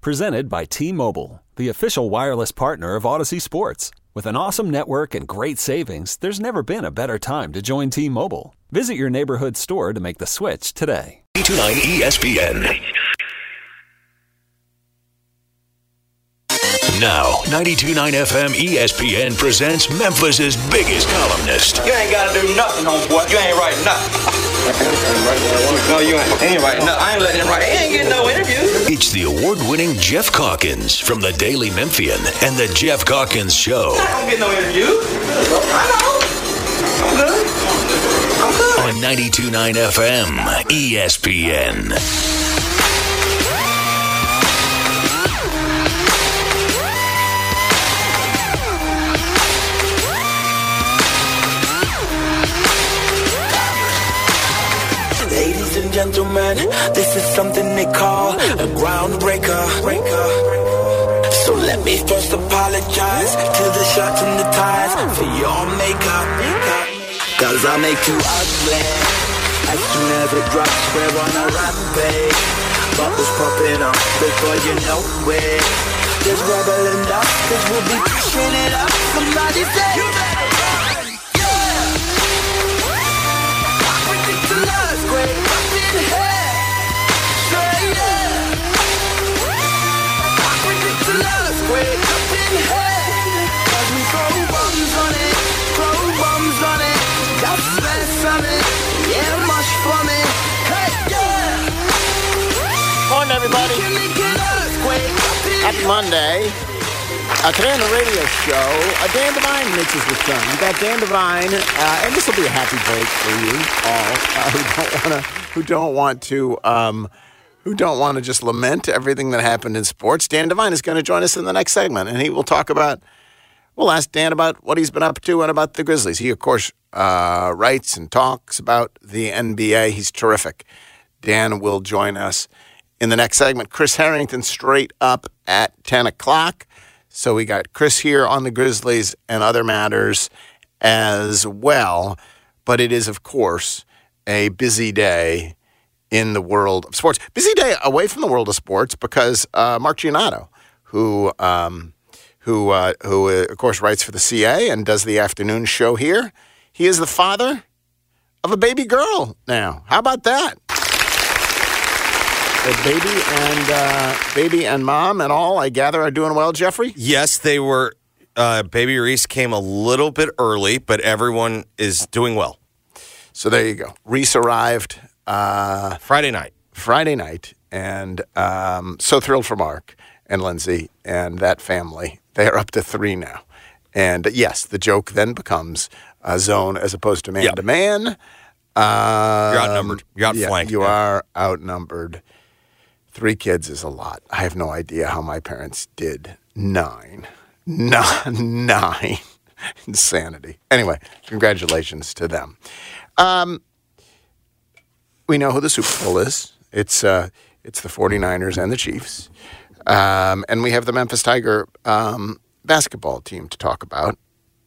Presented by T Mobile, the official wireless partner of Audacy Sports. With an awesome network and great savings, there's never been a better time to join T Mobile. Visit your neighborhood store to make the switch today. 829 ESPN. Now, 92.9 FM ESPN presents Memphis's biggest columnist. You ain't gotta do nothing, homeboy. You ain't writing nothing. no, you ain't. Ain't writing nothing. I ain't letting him write. He ain't getting no interview. It's the award-winning Geoff Calkins from the Daily Memphian and the Geoff Calkins Show I don't get no interview. I know. I'm good. I'm good. on 92.9 FM ESPN. Gentlemen, this is something they call a groundbreaker. So let me first apologize to the shirts and the ties for your makeup. Cause I make you ugly. As soon as it drops, we're on a rampage. Bubbles popping up before you know it. There's rebel enough, cause we'll be pushing it up. Somebody say, you better run. Yeah! Ridiculous, great up in everybody. Happy Monday. Uh, today on the radio show, uh, Dan Devine mixes his return. We got Dan Devine, uh, and this will be a happy break for you all uh, who don't want to who don't want to um, who don't want to just lament everything that happened in sports. Dan Devine is going to join us in the next segment, and he will talk about. We'll ask Dan about what he's been up to and about the Grizzlies. He, of course, uh, writes and talks about the NBA. He's terrific. Dan will join us in the next segment. Chris Harrington straight up at 10 o'clock. So we got Chris here on the Grizzlies and other matters as well. But it is, of course, a busy day in the world of sports. Busy day away from the world of sports because uh, Mark Giannotto, who um, who uh, who uh, of course writes for the CA and does the afternoon show here, he is the father of a baby girl now. How about that? The baby and uh, baby and mom and all, I gather, are doing well. Jeffrey, Yes, they were. Uh, Baby Reese came a little bit early, but everyone is doing well. so there you go. Reese arrived uh, Friday night. Friday night, and um, so thrilled for Mark and Lindsay and that family. They are up to three now, and uh, yes, the joke then becomes uh, zone as opposed to man Yep. to man. Um, You're outnumbered. You're yeah, outflanked. you Yeah. are outnumbered. Three kids is a lot. I have no idea how my parents did nine. Nine. Nine. Insanity. Anyway, congratulations to them. Um, we know who the Super Bowl is. It's uh, it's the 49ers and the Chiefs. Um, and we have the Memphis Tiger um, basketball team to talk about.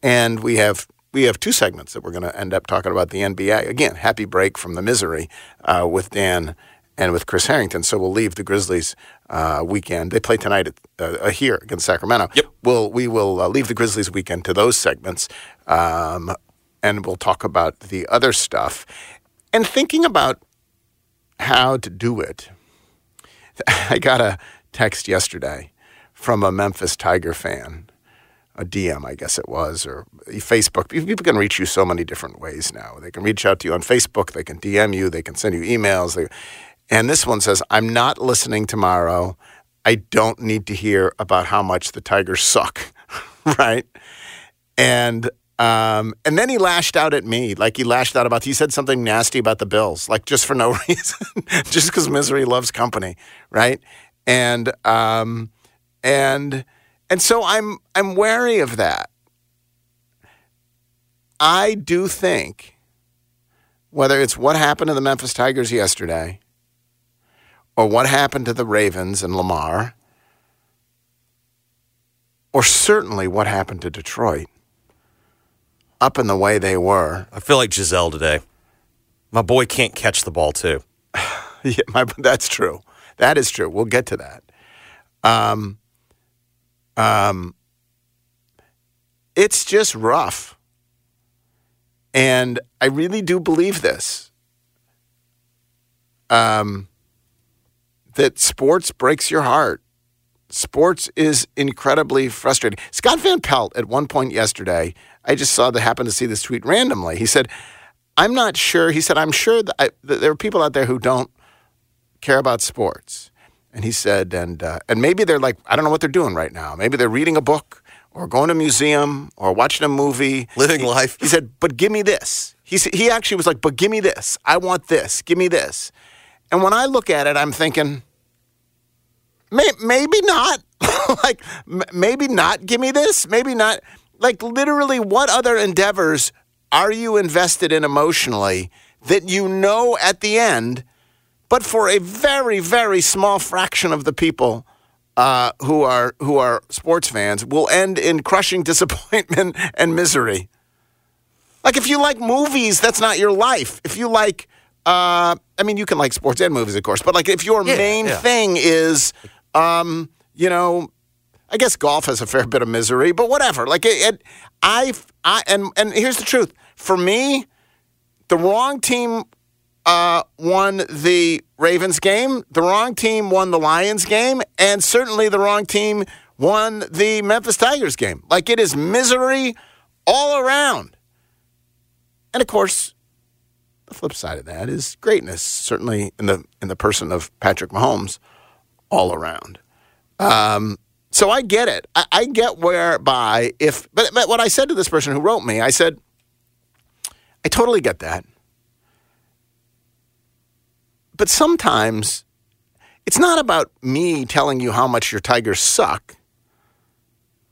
And we have we have two segments that we're going to end up talking about the NBA. Again, happy break from the misery uh, with Dan and with Chris Harrington. So we'll leave the Grizzlies uh, weekend. They play tonight at, uh, here against Sacramento. Yep. We'll, we will uh, leave the Grizzlies weekend to those segments. Um, and we'll talk about the other stuff. And thinking about how to do it, I got a text yesterday from a Memphis Tiger fan, a DM, I guess it was, or Facebook. People can reach you so many different ways now. They can reach out to you on Facebook, they can DM you, they can send you emails. They, and this one says, I'm not listening tomorrow. I don't need to hear about how much the Tigers suck, right? And um, and then he lashed out at me, like he lashed out about. He said something nasty about the Bills, like just for no reason, just because misery loves company, right? And um, and and so I'm I'm wary of that. I do think whether it's what happened to the Memphis Tigers yesterday or what happened to the Ravens and Lamar or certainly what happened to Detroit up in the way they were. I feel like Gisele today. My boy can't catch the ball too. Yeah, my, that's true. That is true. We'll get to that. Um, um, it's just rough. And I really do believe this. Um, that sports breaks your heart. Sports is incredibly frustrating. Scott Van Pelt, at one point yesterday, I just saw that happened to see this tweet randomly. He said, I'm not sure. He said, I'm sure that, I, that there are people out there who don't care about sports. And he said, and uh, and maybe they're like, I don't know what they're doing right now. Maybe they're reading a book or going to a museum or watching a movie. Living life. He said, but give me this. He he actually was like, but give me this. I want this. Give me this. And when I look at it, I'm thinking, may, maybe not. like m- maybe not. Give me this. Maybe not. Like literally, what other endeavors are you invested in emotionally that you know at the end? but for a very, very small fraction of the people uh, who are who are sports fans, will end in crushing disappointment and misery. Like if you like movies, that's not your life. If you like, uh, I mean, you can like sports and movies, of course, but like if your Yeah, main yeah. thing is, um, you know, I guess golf has a fair bit of misery, but whatever. Like it, it I, I, and and here's the truth. For me, the wrong team uh, won the Ravens game, the wrong team won the Lions game, and certainly the wrong team won the Memphis Tigers game. Like it is misery all around. And of course, the flip side of that is greatness, certainly in the in the person of Patrick Mahomes, all around. Um, so I get it. I, I get whereby if, but, but what I said to this person who wrote me, I said, I totally get that. But sometimes it's not about me telling you how much your Tigers suck.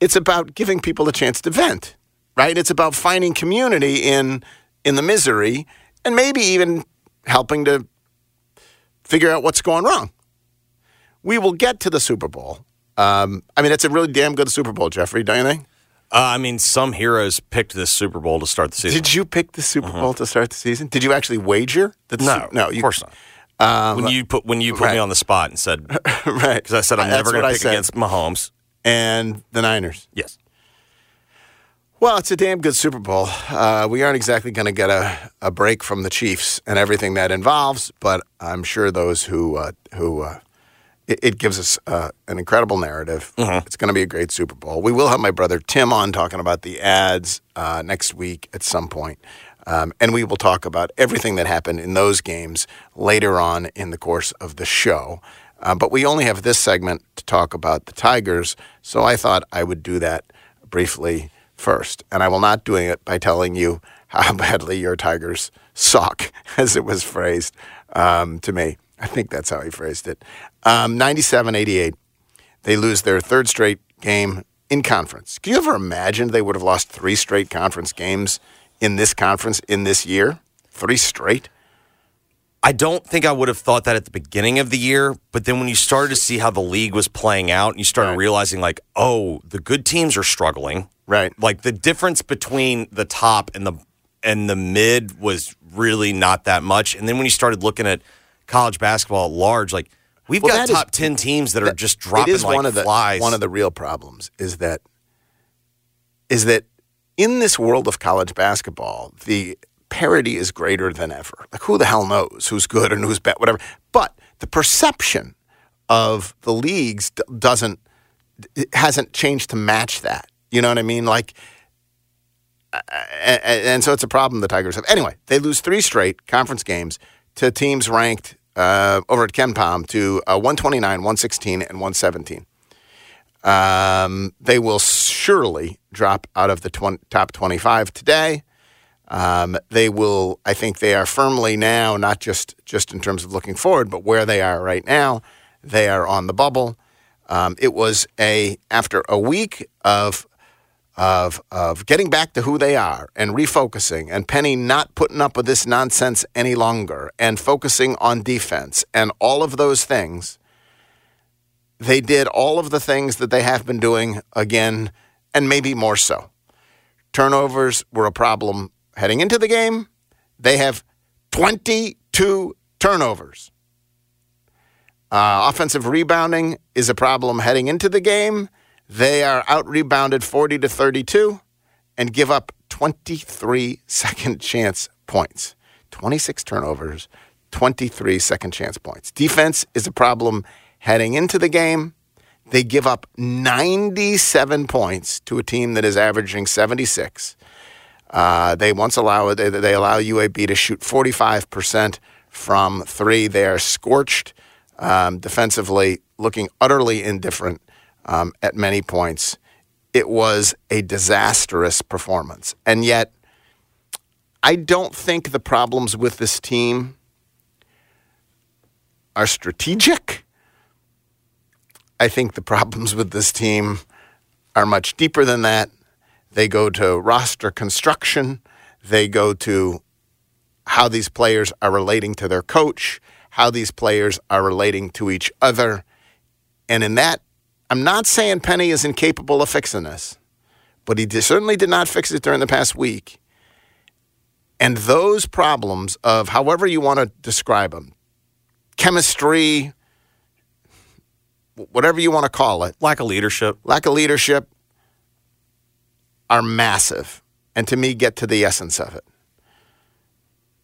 It's about giving people a chance to vent, right? It's about finding community in in the misery and maybe even helping to figure out what's going wrong. We will get to the Super Bowl. Um, I mean, it's a really damn good Super Bowl, Jeffrey, don't you think? Uh, I mean, some heroes picked this Super Bowl to start the season. Did you pick the Super Bowl to start the season? Did you actually wager? That. No, no, you, of course not. when you put when you put right. me on the spot and said right? because I said I'm That's never going to pick against Mahomes. and the Niners. Yes. Well, it's a damn good Super Bowl. Uh, we aren't exactly going to get a, a break from the Chiefs and everything that involves, but I'm sure those who uh, who uh, it, gives us uh, an incredible narrative. It's going to be a great Super Bowl. We will have my brother Tim on talking about the ads uh, next week at some point. Um, and we will talk about everything that happened in those games later on in the course of the show. Uh, but we only have this segment to talk about the Tigers, so I thought I would do that briefly first. And I will not do it by telling you how badly your Tigers suck, as it was phrased um, to me. I think that's how he phrased it. Um, 97 88. They lose their third straight game in conference. Can you ever imagine they would have lost three straight conference games in this conference in this year? Three straight? I don't think I would have thought that at the beginning of the year, but then when you started to see how the league was playing out, and you started Right. realizing like, oh, the good teams are struggling. Right. Like the difference between the top and the and the mid was really not that much. And then when you started looking at college basketball at large, like we've Well, got that is- top ten teams that are just dropping it is like one of the, flies. One of the real problems is that is that in this world of college basketball, the parity is greater than ever. Like who the hell knows who's good and who's bad, whatever. But the perception of the leagues doesn't hasn't changed to match that. You know what I mean? Like and, and so it's a problem the Tigers have. Anyway, they lose three straight conference games to teams ranked uh, over at KenPom to uh, 129, 116, and 117. Um, they will surely drop out of the top 25 today. Um, they will, I think they are firmly now, not just, just in terms of looking forward, but where they are right now, they are on the bubble. Um, it was a after a week of of of getting back to who they are and refocusing and Penny not putting up with this nonsense any longer and focusing on defense and all of those things. They did all of the things that they have been doing again and maybe more so. Turnovers were a problem heading into the game. They have 22 turnovers. Uh, offensive rebounding is a problem heading into the game. They are out rebounded 40 to 32 and give up 23 second chance points. 26 turnovers, 23 second chance points. Defense is a problem heading into the game. They give up 97 points to a team that is averaging 76. Uh, they once allow they, they allow UAB to shoot 45% from three. They are scorched um, defensively, looking utterly indifferent um, at many points. It was a disastrous performance, and yet I don't think the problems with this team are strategic. I think the problems with this team are much deeper than that. They go to roster construction. They go to how these players are relating to their coach, how these players are relating to each other. And in that, I'm not saying Penny is incapable of fixing this, but he certainly did not fix it during the past week. And those problems of however you want to describe them, chemistry, whatever you want to call it, Lack of leadership. lack of leadership, are massive, and to me, get to the essence of it.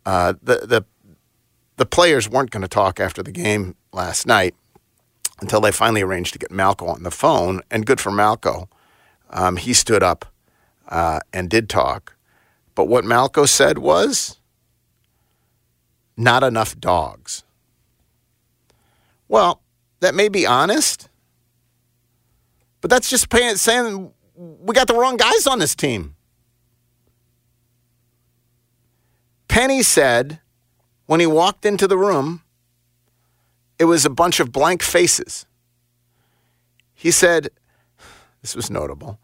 Uh, the the the players weren't going to talk after the game last night until they finally arranged to get Malco on the phone, and good for Malco. Um, he stood up uh, and did talk, but what Malco said was, "Not enough dogs." Well, that may be honest, but that's just paying, saying we got the wrong guys on this team. Penny said when he walked into the room, it was a bunch of blank faces. He said, this was notable.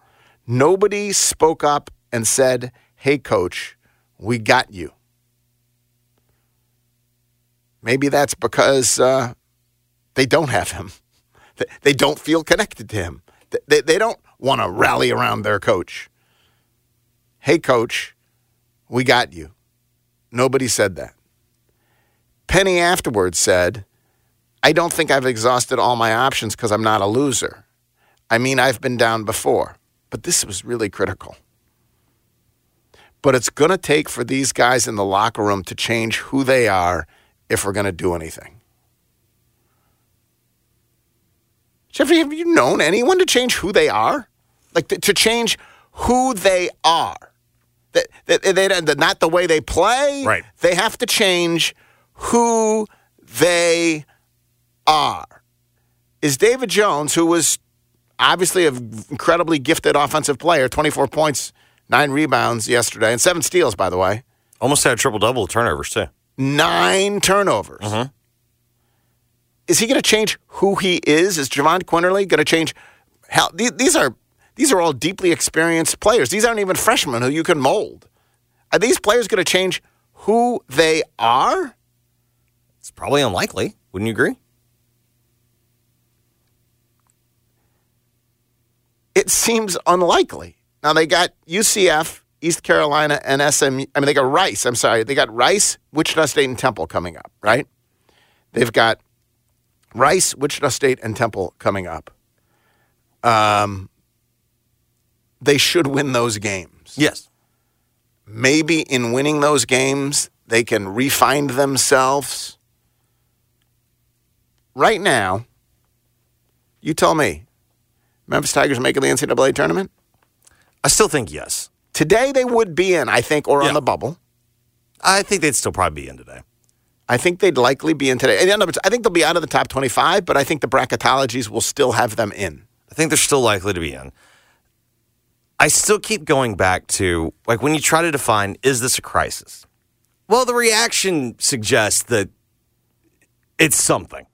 Nobody spoke up and said, Hey, coach, we got you. Maybe that's because uh, they don't have him. They- don't feel connected to him. They, they don't want to rally around their coach. Hey, coach, we got you. Nobody said that. Penny afterwards said, I don't think I've exhausted all my options because I'm not a loser. I mean, I've been down before, but this was really critical. But it's going to take for these guys in the locker room to change who they are if we're going to do anything. Jeffrey, have you known anyone to change who they are? Like to, to change who they are? That, that, they, that not the way they play. Right. They have to change who they are. Is David Jones, who was obviously an incredibly gifted offensive player, 24 points, nine rebounds yesterday, and seven steals, by the way, Almost had a triple double turnovers, too. nine turnovers. Mm-hmm. Is he going to change who he is? Is Jahvon Quinerly going to change? Hell, these, these are these are all deeply experienced players. These aren't even freshmen who you can mold. Are these players going to change who they are? It's probably unlikely. Wouldn't you agree? It seems unlikely. Now they got UCF, East Carolina, and SMU. I mean, they got Rice. I'm sorry, they got Rice, Wichita State, and Temple coming up. Right? They've got Rice, Wichita State, and Temple coming up. Um, they should win those games. Yes. Maybe in winning those games, they can refine themselves. Right now, you tell me, Memphis Tigers making the NCAA tournament? I still think yes. Today they would be in, I think, or Yeah. on the bubble. I think they'd still probably be in today. I think they'd likely be in today. In other words, I think they'll be out of the top 25, but I think the bracketologies will still have them in. I think they're still likely to be in. I still keep going back to like when you try to define is this a crisis? Well, the reaction suggests that it's something.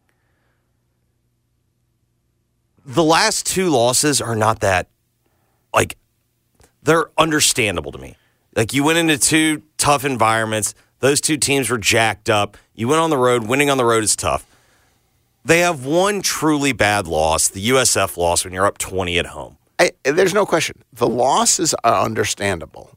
The last two losses are not that like they're understandable to me. Like you went into two tough environments. Those two teams were jacked up. You went on the road. Winning on the road is tough. They have one truly bad loss, the USF loss when you're up 20 at home. I, there's no question. The losses are understandable.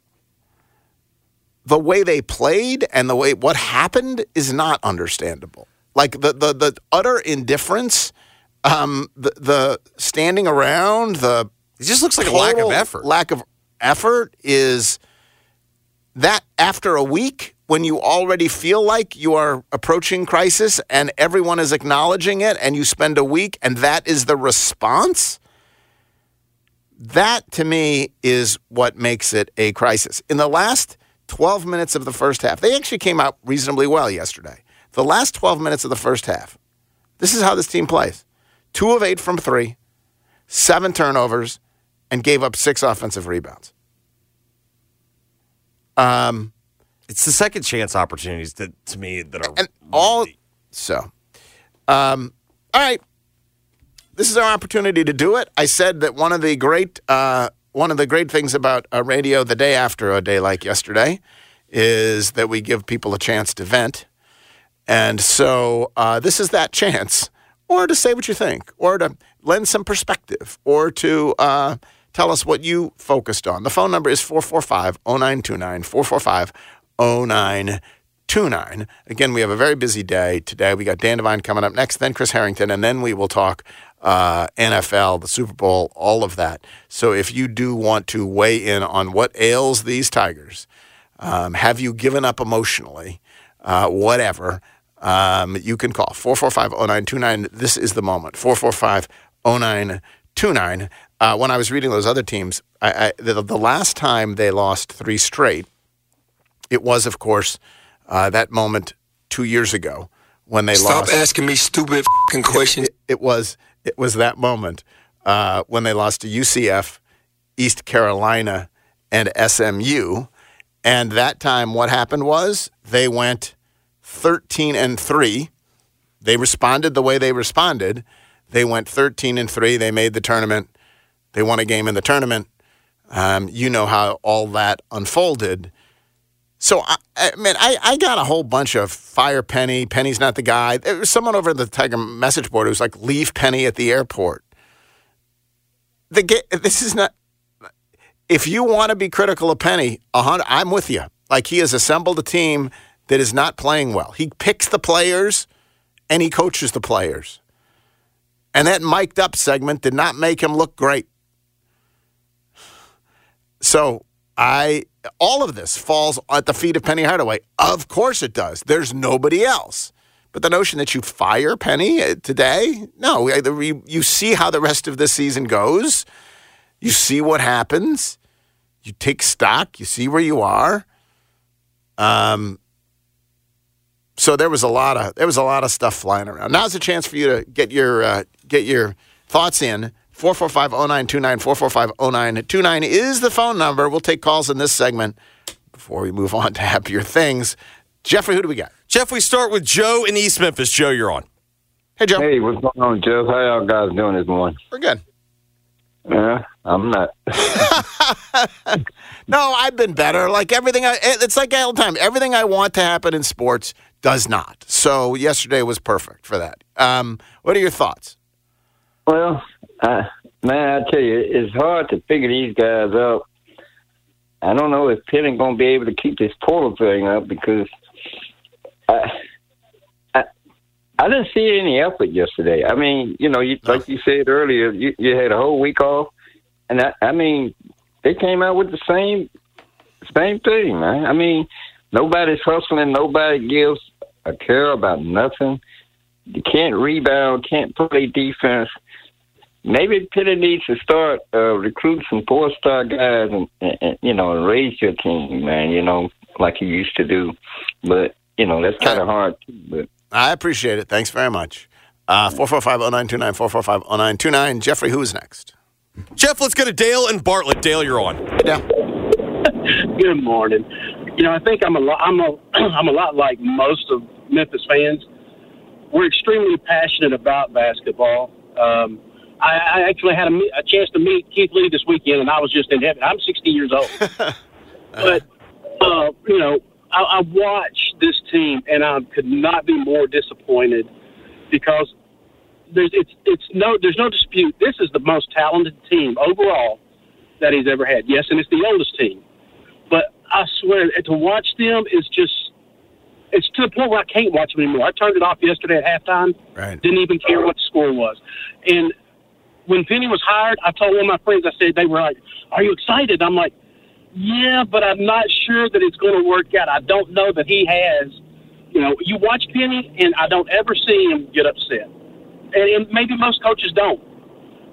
The way they played and the way what happened is not understandable. Like the the, the utter indifference, um, the the standing around, the It just looks like a lack of effort. Lack of effort is that after a week when you already feel like you are approaching crisis and everyone is acknowledging it and you spend a week and that is the response that to me is what makes it a crisis. In the last 12 minutes of the first half, they actually came out reasonably well yesterday. The last 12 minutes of the first half, this is how this team plays two of eight from three, seven turnovers, and gave up six offensive rebounds. Um, It's the second chance opportunities that to me that are and all so um, all right. This is our opportunity to do it. I said that one of the great uh, one of the great things about uh, radio the day after a day like yesterday is that we give people a chance to vent. And so uh, this is that chance or to say what you think or to lend some perspective or to uh, tell us what you focused on the phone number is 445-0929 445 0929. Again, we have a very busy day today. We got Dan Devine coming up next, then Chris Harrington, and then we will talk uh, NFL, the Super Bowl, all of that. So if you do want to weigh in on what ails these Tigers, um, have you given up emotionally, uh, whatever, um, you can call 445 0929. This is the moment. 445 0929. Uh, when I was reading those other teams, I, I, the, the last time they lost three straight, it was, of course, uh, that moment two years ago when they Stop lost. Stop asking me stupid fing questions. It, it was it was that moment uh, when they lost to UCF, East Carolina, and SMU. And that time, what happened was they went thirteen and three. They responded the way they responded. They went thirteen and three. They made the tournament. They won a game in the tournament. Um, you know how all that unfolded. So, I, I man, I, I got a whole bunch of fire Penny. Penny's not the guy. There was someone over the Tiger message board who was like, leave Penny at the airport. The ga- This is not. If you want to be critical of Penny, I'm with you. Like, he has assembled a team that is not playing well. He picks the players and he coaches the players. And that mic'd up segment did not make him look great. So I all of this falls at the feet of Penny Hardaway. Of course it does. There's nobody else. But the notion that you fire Penny uh, today, no. You you see how the rest of the season goes. You see what happens. You take stock. You see where you are. Um. So there was a lot of there was a lot of stuff flying around. Now's a chance for you to get your uh, get your thoughts in. 445-0929, 445-0929 is the phone number. We'll take calls in this segment before we move on to happier things. Jeffrey, who do we got? Jeff, we start with Joe in East Memphis. Joe, you're on. Hey, Joe. Hey, what's going on, Jeff? How y'all guys doing this morning? We're good. Yeah, I'm not. No, I've been better. Like everything, I, it's like all the time. Everything I want to happen in sports does not. So yesterday was perfect for that. Um, what are your thoughts? well, I, man, I tell you, it's hard to figure these guys out. I don't know if Penn going to be able to keep this portal thing up because I, I, I didn't see any effort yesterday. I mean, you know, you, like you said earlier, you, you had a whole week off, and I, I mean, they came out with the same same thing, man. I mean, nobody's hustling, nobody gives a care about nothing. You can't rebound, can't play defense. Maybe Pitt needs to start uh, recruiting some four star guys and, and, and you know and raise your team, man. You know, like you used to do. But you know that's kind of hard. But I appreciate it. Thanks very much. Uh, 445-0929, 445-0929. Jeffrey, who is next? Jeff, let's go to Dale and Bartlett. Dale, you're on. Hey, Dale. Good morning. You know, I think I'm a lot. I'm a I'm a lot like most of Memphis fans. We're extremely passionate about basketball. Um, I, I actually had a, a chance to meet Keith Lee this weekend, and I was just in heaven. I'm 60 years old, but uh, you know, I, I watched this team, and I could not be more disappointed because there's it's it's no there's no dispute. This is the most talented team overall that he's ever had. Yes, and it's the oldest team, but I swear to watch them is just it's to the point where I can't watch them anymore. I turned it off yesterday at halftime. Right. Didn't even care what the score was. And when Penny was hired, I told one of my friends, I said, they were like, Are you excited? I'm like, Yeah, but I'm not sure that it's going to work out. I don't know that he has, you know, you watch Penny, and I don't ever see him get upset. And, and maybe most coaches don't.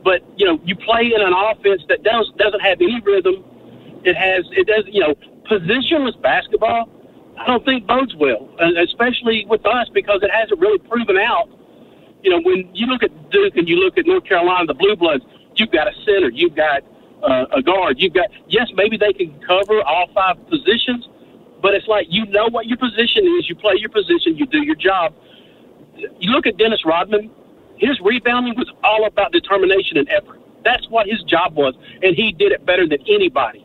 But, you know, you play in an offense that does, doesn't have any rhythm. It has, it does, you know, positionless basketball. I don't think bodes well, and especially with us because it hasn't really proven out. You know, when you look at Duke and you look at North Carolina, the Blue Bloods, you've got a center, you've got uh, a guard, you've got yes, maybe they can cover all five positions, but it's like you know what your position is, you play your position, you do your job. You look at Dennis Rodman, his rebounding was all about determination and effort. That's what his job was, and he did it better than anybody.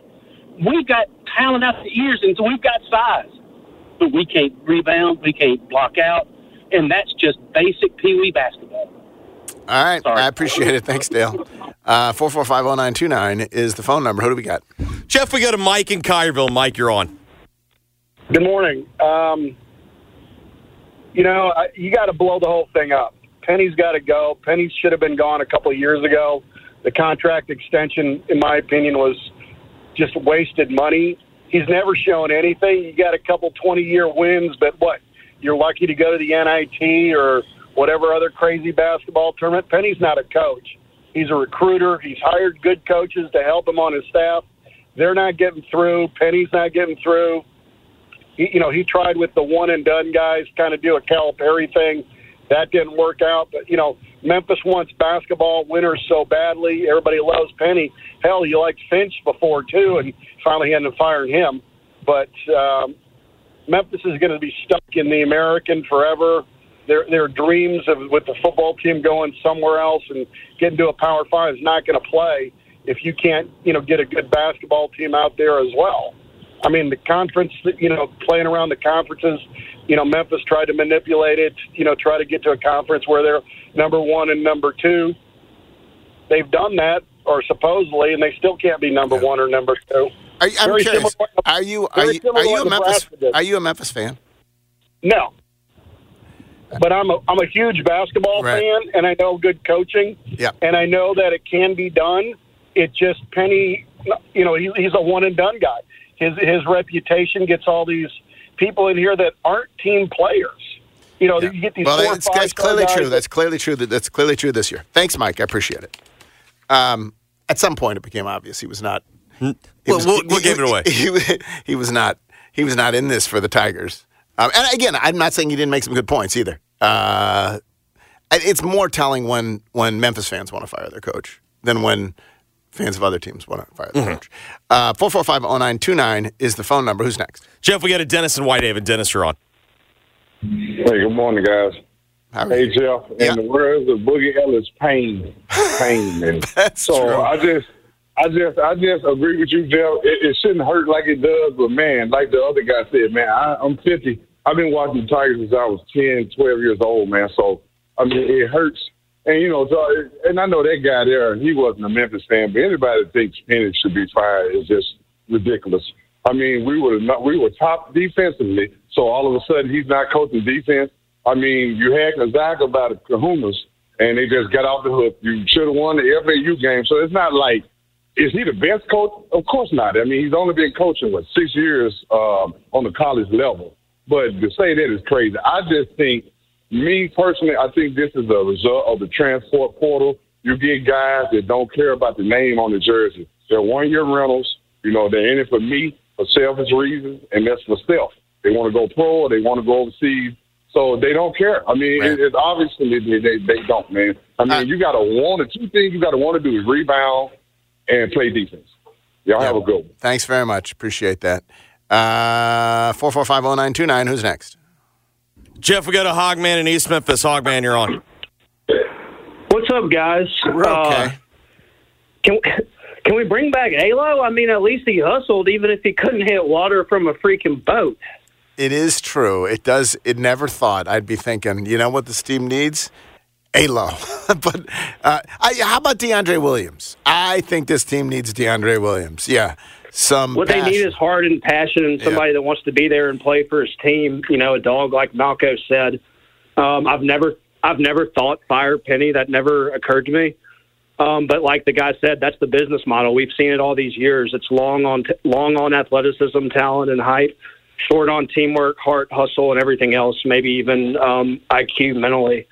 We've got talent out the ears, and so we've got size but we can't rebound, we can't block out, and that's just basic Pee Wee basketball. All right. I appreciate it. Thanks, Dale. Uh, 4450929 is the phone number. Who do we got? Jeff, we got a Mike in Collierville. Mike, you're on. Good morning. Um, you know, I- you got to blow the whole thing up. Penny's got to go. Penny should have been gone a couple of years ago. The contract extension, in my opinion, was just wasted money. He's never shown anything. You got a couple 20 year wins, but what? You're lucky to go to the NIT or whatever other crazy basketball tournament. Penny's not a coach. He's a recruiter. He's hired good coaches to help him on his staff. They're not getting through. Penny's not getting through. He, you know, he tried with the one and done guys, kind of do a Calipari thing. That didn't work out. But you know, Memphis wants basketball winners so badly. Everybody loves Penny. Hell, you liked Finch before too, and finally ended up firing him. But um, Memphis is going to be stuck in the American forever. Their their dreams of with the football team going somewhere else and getting to a Power Five is not going to play if you can't you know get a good basketball team out there as well. I mean, the conference, you know, playing around the conferences, you know, Memphis tried to manipulate it, you know, try to get to a conference where they're number one and number two. They've done that, or supposedly, and they still can't be number one or number two. Are, I'm Very curious. similar- Are you are you, are you a Memphis did. are you a Memphis fan? No. But I'm a I'm a huge basketball Right. fan, and I know good coaching, Yeah. and I know that it can be done. It just Penny, you know, he, he's a one and done guy. His his reputation gets all these people in here that aren't team players. You know, you get these Well, four that's, or that's clearly true. that- That's clearly true. That that's clearly true this year. Thanks, Mike. I appreciate it. Um, at some point, it became obvious he was not. he Hmm. Well, was- we'll- we'll give it away. He, he was not. He was not in this for the Tigers. Um, and again, I'm not saying he didn't make some good points either. Uh, it's more telling when when Memphis fans want to fire their coach than when fans of other teams want to fire their Mm-hmm. coach. Uh, Four four five zero nine two nine is the phone number. Who's next? Jeff, we got a Dennis in Whitehaven. Dennis, you're on. Hey, good morning, guys. hey, Jeff. In the words of Boogie Ellis, pain, pain, man. so true. I just, I just, I just agree with you, Jeff. It, it shouldn't hurt like it does, but man, like the other guy said, man, I, I'm 50. I've been watching the Tigers since I was 10, 12 years old, man. So I mean, it hurts. And you know, so, and I know that guy there. He wasn't a Memphis fan, but anybody that thinks Penny should be fired is just ridiculous. I mean, we were not, we were top defensively, so all of a sudden he's not coaching defense. I mean, you had Gonzaga by the Kahunas, and they just got off the hook. You should have won the FAU game. So it's not like is he the best coach? Of course not. I mean, he's only been coaching what six years um, on the college level. But to say that is crazy. I just think, me personally, I think this is a result of the transport portal. You get guys that don't care about the name on the jersey. They're one year rentals. You know, they're in it for me for selfish reasons, and that's for self. They want to go pro or they want to go overseas. So they don't care. I mean, it, it's obviously they, they they don't, man. I mean, you got to want to. Two things you got to want to do is rebound and play defense. Y'all have a good one. Thanks very much. Appreciate that. Uh, four four five zero nine two nine. Who's next? Jeff, we got a Hogman in East Memphis. Hogman, you're on. What's up, guys? We're okay. Uh, can can we bring back Alo? I mean, at least he hustled, even if he couldn't hit water from a freaking boat. It is true. It does. It never thought I'd be thinking. You know what this team needs? Alo. but uh, I, how about DeAndre Williams? I think this team needs DeAndre Williams. Yeah, some. What they need is heart and passion, and somebody that wants to be there and play for his team. You know, a dog like Malco said. Um, I've never, I've never thought fire Penny. That never occurred to me. Um, but like the guy said, that's the business model. We've seen it all these years. It's long on, t- long on athleticism, talent, and height, short on teamwork, heart, hustle, and everything else. Maybe even um, IQ mentally.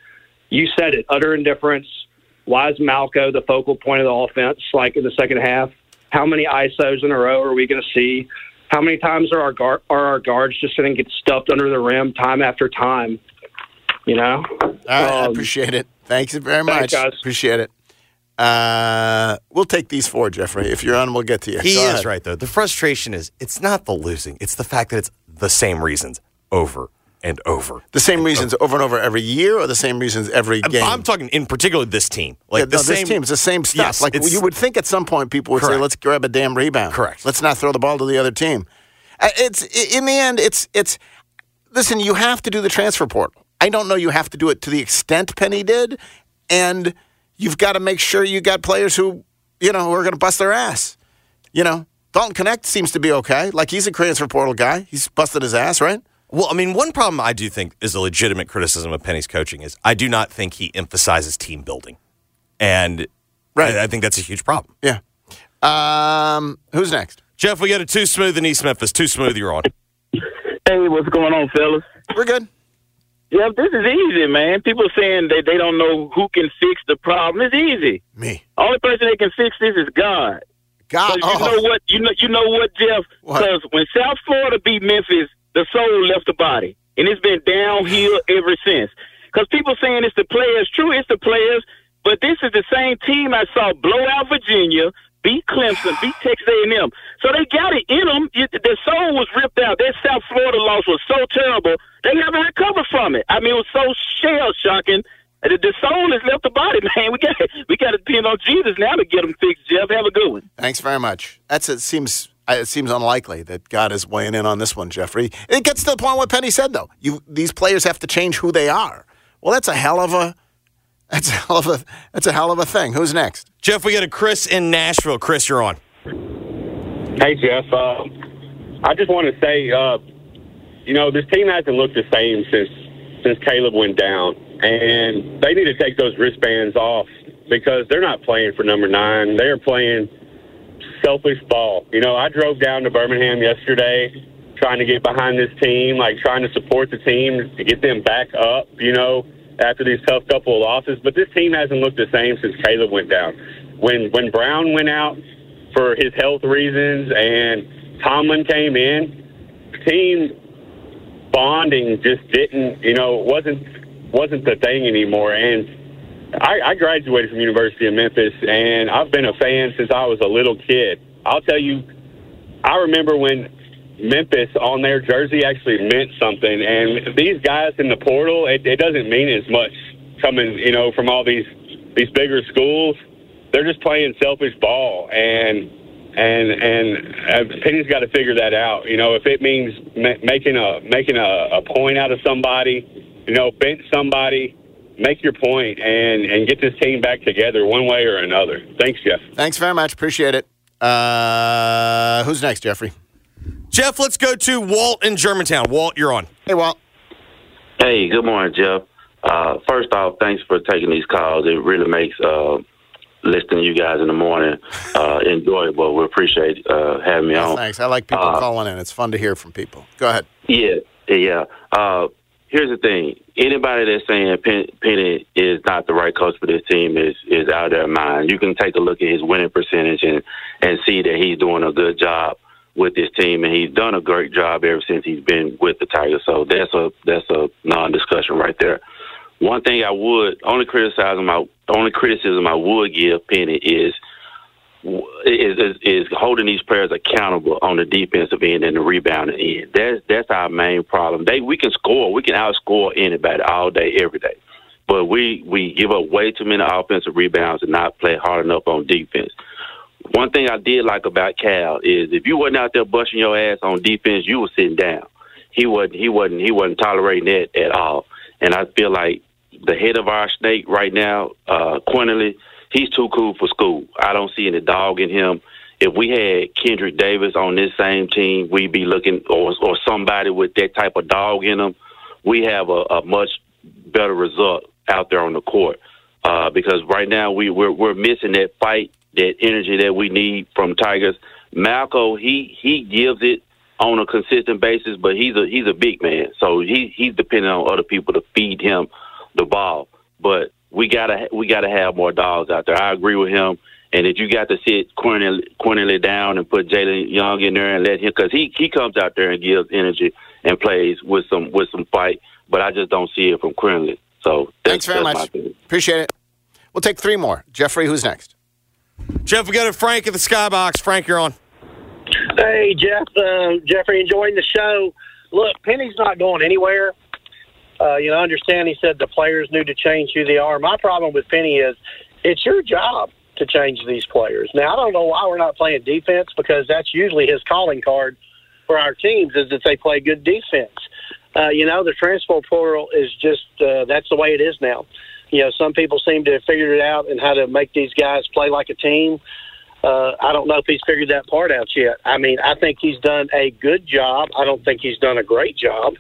You said it. Utter indifference. Why is Malco the focal point of the offense? Like in the second half, how many ISOs in a row are we going to see? How many times are our guard, are our guards just going to get stuffed under the rim time after time? You know. All right, I appreciate it. Thanks very much. Thanks, guys. Appreciate it. Uh, we'll take these four, Jeffrey. If you're on, we'll get to you. He Go is ahead. right though. The frustration is it's not the losing; it's the fact that it's the same reasons over and over. The same reasons over and over every year, or the same reasons every game. I'm talking in particular this team. Like Yeah, the no, same this team, it's the same stuff. Yes, like you would think at some point people would say, "Let's grab a damn rebound." Correct. Let's not throw the ball to the other team. Uh, It's in the end, it's it's. Listen, you have to do the transfer portal. I don't know you have to do it to the extent Penny did, and you've got to make sure you got players who you know who are going to bust their ass. You know, Dalton Knecht seems to be okay. Like he's a transfer portal guy. He's busted his ass, right? Well, I mean, one problem I do think is a legitimate criticism of Penny's coaching is I do not think he emphasizes team building, and Right. I, I think that's a huge problem. Yeah. Um, who's next? Jeff, we got a too smooth in East Memphis. Too smooth, you're on. Hey, what's going on, fellas? We're good. Yeah, this is easy, man. People saying they, they don't know who can fix the problem. It's easy. Me. Only person that can fix this is God. God. 'Cause you know what? You know you know what, Jeff? Because when South Florida beat Memphis, the soul left the body, and it's been downhill ever since. Because people saying it's the players. True, it's the players, but this is the same team I saw blow out Virginia, beat Clemson, beat Texas A&M. So they got it in them. Their soul was ripped out. That South Florida loss was so terrible. They haven't recovered from it. I mean, it was so shell shocking. The, the soul has left the body, man. We got we got to depend on Jesus now to get them fixed. Jeff, have a good one. Thanks very much. That's it. Seems it seems unlikely that God is weighing in on this one, Jeffrey. It gets to the point what Penny said though. You these players have to change who they are. Well, that's a hell of a that's a hell of a that's a hell of a thing. Who's next? Jeff, we got a Chris in Nashville. Chris, you're on. Hey, Jeff. Uh, I just want to say, uh, you know, this team hasn't looked the same since since Caleb went down, and they need to take those wristbands off because they're not playing for number nine. They are playing selfish ball. You know, I drove down to Birmingham yesterday trying to get behind this team, like trying to support the team to get them back up, you know, after these tough couple of losses. But this team hasn't looked the same since Caleb went down. When when Brown went out for his health reasons and Tomlin came in, team bonding just didn't, you know, wasn't wasn't the thing anymore. And I, I graduated from University of Memphis, and I've been a fan since I was a little kid. I'll tell you, I remember when Memphis on their jersey actually meant something, and these guys in the portal, it, it doesn't mean as much coming, you know, from all these these bigger schools. They're just playing selfish ball, and and and Penny's got to figure that out. You know, if it means ma- making a making a, a point out of somebody, you know, bench somebody, make your point and and get this team back together one way or another. Thanks, Jeff. Thanks very much. Appreciate it. Uh, who's next, Jeffrey? Jeff, let's go to Walt in Germantown. Walt, you're on. Hey, Walt. Hey, good morning, Jeff. Uh, first off, thanks for taking these calls. It really makes uh, listening to you guys in the morning uh, enjoyable. We appreciate uh, having me on. Thanks. I like people Uh, calling in. It's fun to hear from people. Go ahead. Yeah, yeah. Here's the thing: anybody that's saying Pen- Penny is not the right coach for this team is is out of their mind. You can take a look at his winning percentage and and see that he's doing a good job with this team, and he's done a great job ever since he's been with the Tigers. So that's a that's a non-discussion right there. One thing I would only criticize my only criticism I would give Penny is is, is is holding these players accountable on the defensive end and the rebounding end. That's that's our main problem. They we can score, we can outscore anybody all day, every day. but we we give up way too many offensive rebounds and not play hard enough on defense. One thing I did like about Cal is if you wasn't out there busting your ass on defense, you were sitting down. He wasn't he wasn't he wasn't tolerating that at all. And I feel like the head of our snake right now, uh Quinerly, he's too cool for school. I don't see any dog in him. If we had Kendrick Davis on this same team, we'd be looking or or somebody with that type of dog in him. We have a, a much better result out there on the court. Uh, because right now we we're, we're missing that fight, that energy that we need from Tigers. Malco, he he gives it on a consistent basis, but he's a he's a big man, so he he's dependent on other people to feed him the ball. But we gotta we gotta have more dogs out there. I agree with him. And if you got to sit Quinerly, Quinerly down and put Jalen Young in there and let him, because he he comes out there and gives energy and plays with some with some fight, but I just don't see it from Quinerly. So Thanks very much. Appreciate it. We'll take three more. Jeffrey, who's next? Jeff, we got a Frank at the Skybox. Frank, you're on. Hey, Jeff, uh, Jeffrey, enjoying the show. Look, Penny's not going anywhere. Uh, you know, I understand he said the players need to change who they are. My problem with Penny is it's your job to change these players. Now, I don't know why we're not playing defense because that's usually his calling card for our teams is that they play good defense. Uh, you know, the transfer portal is just uh, that's the way it is now. You know, some people seem to have figured it out and how to make these guys play like a team. Uh, I don't know if he's figured that part out yet. I mean, I think he's done a good job. I don't think he's done a great job,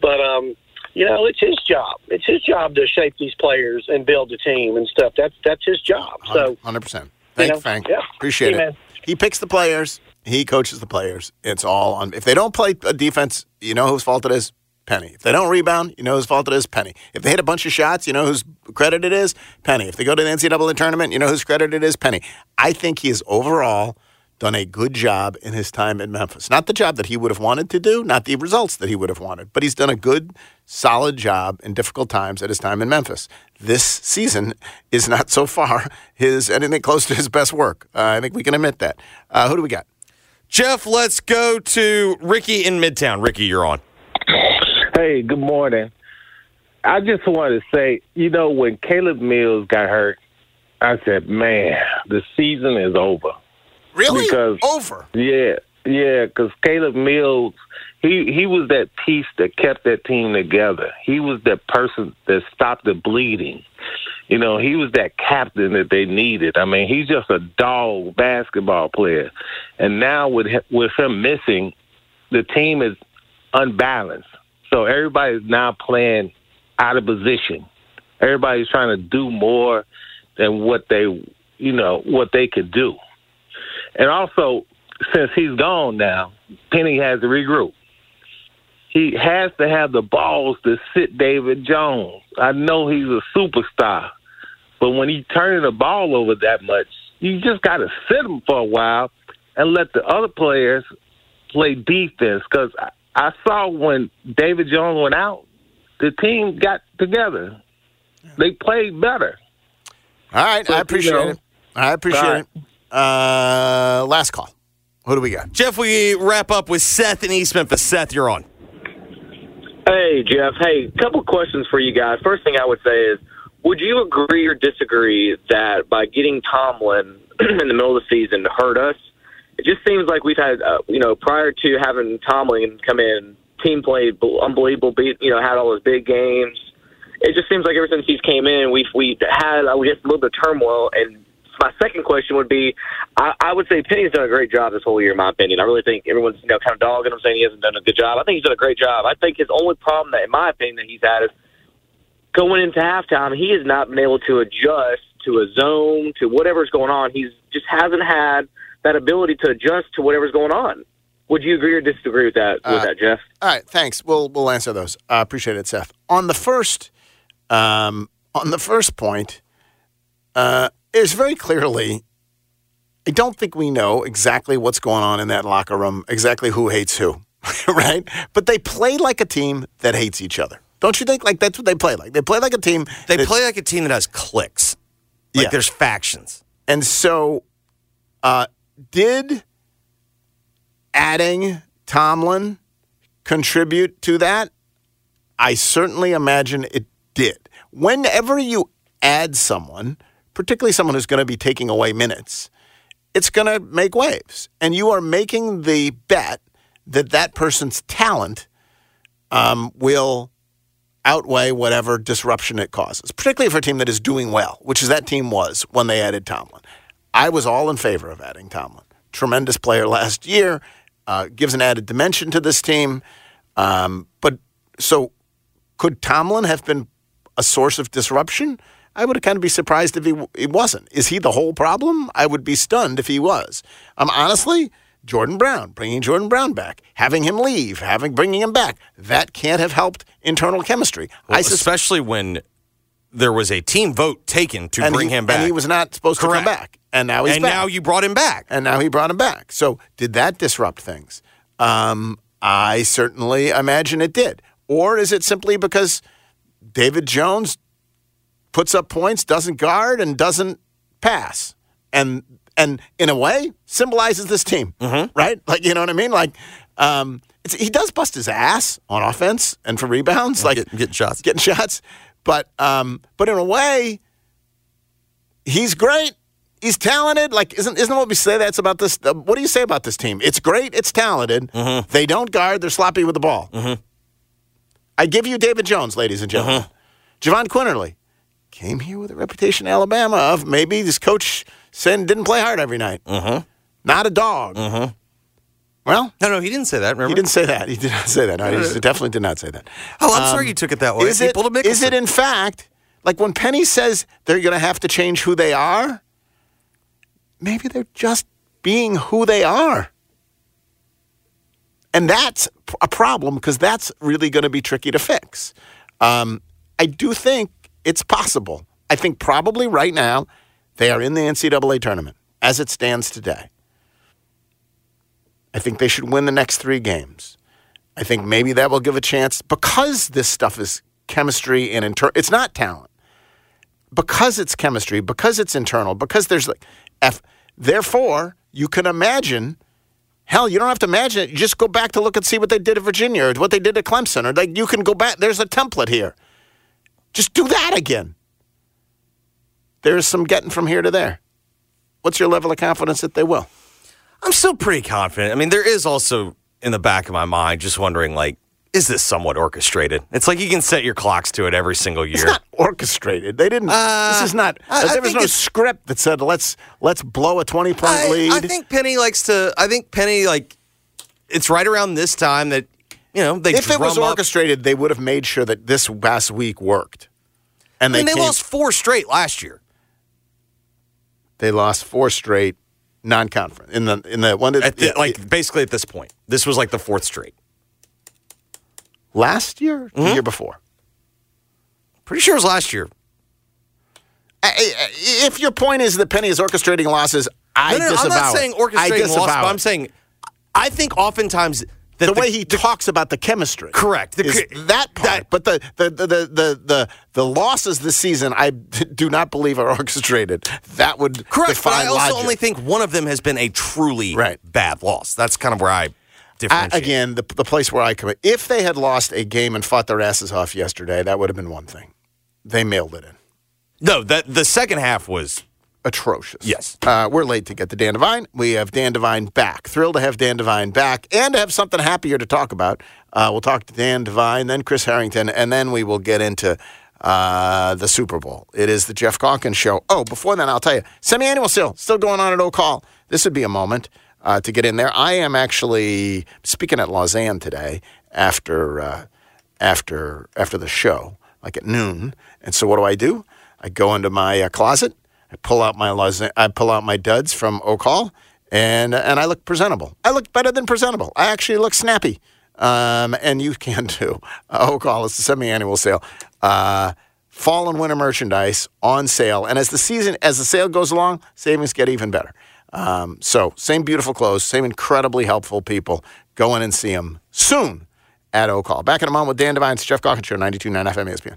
but um, you know, it's his job. It's his job to shape these players and build the team and stuff. That's that's his job. So, hundred percent. Thank you you, know, Frank. yeah. Appreciate Hey, it. man. He picks the players. He coaches the players. It's all on. If they don't play a defense, you know whose fault it is. Penny. If they don't rebound, you know whose fault it is. Penny. If they hit a bunch of shots, you know whose credit it is. Penny. If they go to the NCAA tournament, you know whose credit it is. Penny. I think he is overall done a good job in his time in Memphis. Not the job that he would have wanted to do, not the results that he would have wanted, but he's done a good, solid job in difficult times at his time in Memphis. This season is not so far his anything close to his best work. Uh, I think we can admit that. Uh, who do we got? Jeff, let's go to Ricky in Midtown. Ricky, you're on. Hey, good morning. I just wanted to say, you know, when Caleb Mills got hurt, I said, man, the season is over. Really? Because over? Yeah, yeah. Because Caleb Mills, he he was that piece that kept that team together. He was that person that stopped the bleeding. You know, he was that captain that they needed. I mean, he's just a dog basketball player. And now with with him missing, the team is unbalanced. So everybody's now playing out of position. Everybody's trying to do more than what they, you know, what they could do. And also, since he's gone now, Penny has to regroup. He has to have the balls to sit David Jones. I know he's a superstar, but when he's turning the ball over that much, you just got to sit him for a while and let the other players play defense. Because I, I saw when David Jones went out, the team got together. They played better. All right, I you appreciate know, it. I appreciate right. it. Uh, last call. Who do we got? Jeff, we wrap up with Seth in East Memphis. Seth, you're on. Hey, Jeff. Hey, couple questions for you guys. First thing I would say is, would you agree or disagree that by getting Tomlin in the middle of the season to hurt us, it just seems like we've had, uh, you know, prior to having Tomlin come in, team played unbelievable, beat, you know, had all those big games. It just seems like ever since he's came in, we've we had we had a little bit of turmoil. And my second question would be, I, I would say Penny's done a great job this whole year, in my opinion. I really think everyone's you know kind of dogging him, saying he hasn't done a good job. I think he's done a great job. I think his only problem, that, in my opinion, that he's had is going into halftime. He has not been able to adjust to a zone to whatever's going on. He's just hasn't had that ability to adjust to whatever's going on. Would you agree or disagree with that? With Uh, that, Jeff? All right, thanks. We'll we'll answer those. Uh, appreciate it, Seth. On the first, um, on the first point, uh, is very clearly. I don't think we know exactly what's going on in that locker room, exactly who hates who, right? But they play like a team that hates each other. Don't you think? Like that's what they play like. They play like a team. They that- play like a team that has cliques. Like Yeah. there's factions. And so, uh, did adding Tomlin contribute to that? I certainly imagine it did. whenever you add someone, particularly someone who's going to be taking away minutes, it's going to make waves. And you are making the bet that that person's talent um, will outweigh whatever disruption it causes, particularly for a team that is doing well, which is that team was when they added Tomlin. I was all in favor of adding Tomlin. Tremendous player last year, uh, gives an added dimension to this team. Um, but so could Tomlin have been a source of disruption? I would kind of be surprised if he, he wasn't. Is he the whole problem? I would be stunned if he was. Um, honestly, Jordan Brown, bringing Jordan Brown back, having him leave, having bringing him back, that can't have helped internal chemistry. Well, I sus- especially when there was a team vote taken to and bring he, him back. and he was not supposed to come back, and now he's and back. now you brought him back. and now he brought him back. So did that disrupt things? Um, I certainly imagine it did. Or is it simply because David Jones puts up points, doesn't guard, and doesn't pass, and and in a way symbolizes this team, right? Like you know what I mean? Like um, it's, he does bust his ass on offense and for rebounds, like Get, getting shots. getting shots. But um, but in a way, he's great. He's talented. Like isn't isn't what we say that's about this? Uh, what do you say about this team? It's great. It's talented. They don't guard. They're sloppy with the ball. I give you David Jones, ladies and gentlemen. Jahvon Quinerly came here with a reputation in Alabama of maybe this coach said didn't play hard every night. Not a dog. Well, No, no, he didn't say that. Remember? he didn't say that. He did not say that. No, he definitely did not say that. Oh, I'm Um, sorry you took it that way. Is it, is it in fact like when Penny says they're going to have to change who they are? Maybe they're just being who they are. And that's a problem because that's really going to be tricky to fix. Um, I do think it's possible. I think probably right now they are in the NCAA tournament as it stands today. I think they should win the next three games. I think maybe that will give a chance because this stuff is chemistry and internal. It's not talent. Because it's chemistry, because it's internal, because there's like F. Therefore, you can imagine. Hell, you don't have to imagine it. You just go back to look and see what they did at Virginia or what they did at Clemson, or like you can go back. There's a template here. Just do that again. There's some getting from here to there. What's your level of confidence that they will? I'm still pretty confident. I mean, there is also in the back of my mind just wondering, like, is this somewhat orchestrated? It's like you can set your clocks to it every single year. It's not orchestrated. They didn't. this uh, is not. I- I there was no script that said let's let's blow a twenty point I, lead. I think Penny likes to. I think Penny like. It's right around this time that you know they if it was up- orchestrated, they would have made sure that this past week worked. And I they mean, they came- lost four straight last year. They lost four straight non-conference in the in the one that At the, yeah, like basically at this point, this was like the fourth straight. last year, Mm-hmm. the year before. Pretty sure it was last year. I- I- If your point is that Penny is orchestrating losses, I no, no, no, I'm not saying orchestrating disavow loss, but it. I'm saying I think oftentimes the, way he talks about the chemistry. Correct. That part. but the the, the, the, the, losses this season, I do not believe are orchestrated. That would correct, but I also only think one of them has been a truly Right. bad loss. That's kind of where I I, differentiate. again, the, the place where I come in. If they had lost a game and fought their asses off yesterday, that would have been one thing. They mailed it in. no, that the second half was Atrocious. Yes. Uh, we're late to get to Dan Devine. We have Dan Devine back. Thrilled to have Dan Devine back and to have something happier to talk about. Uh, we'll talk to Dan Devine, then Chris Herrington, and then we will get into uh, the Super Bowl. It is the Geoff Calkins show. Oh, before then, I'll tell you, semi-annual sale still going on at Oak Hall. This would be a moment uh, to get in there. I am actually speaking at Lausanne today after uh, after after the show, like at noon. And so, what do I do? I go into my uh, closet. I pull out my Lausanne, I pull out my duds from Oak Hall, and and I look presentable. I look better than presentable. I actually look snappy. Um, and you can too. Uh, Oak Hall is the semi-annual sale. Uh, fall and winter merchandise on sale, and as the season as the sale goes along, savings get even better. Um, so same beautiful clothes, same incredibly helpful people. Go in and see them soon at Oak Hall. Back in a moment with Dan Devine, Geoff Calkins Show, 92.9 FM ESPN.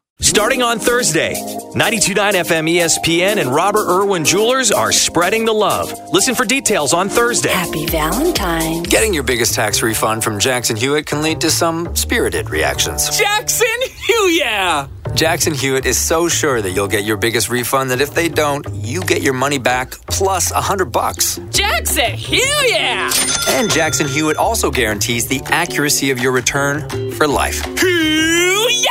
Starting on Thursday, 92.9 FM ESPN and Robert Irwin Jewelers are spreading the love. Listen for details on Thursday. Happy Valentine's. Getting your biggest tax refund from Jackson Hewitt can lead to some spirited reactions. Jackson Hewitt! Jackson Hewitt is so sure that you'll get your biggest refund that if they don't, you get your money back plus a hundred bucks. Jackson Hewitt! And Jackson Hewitt also guarantees the accuracy of your return for life. Hewitt!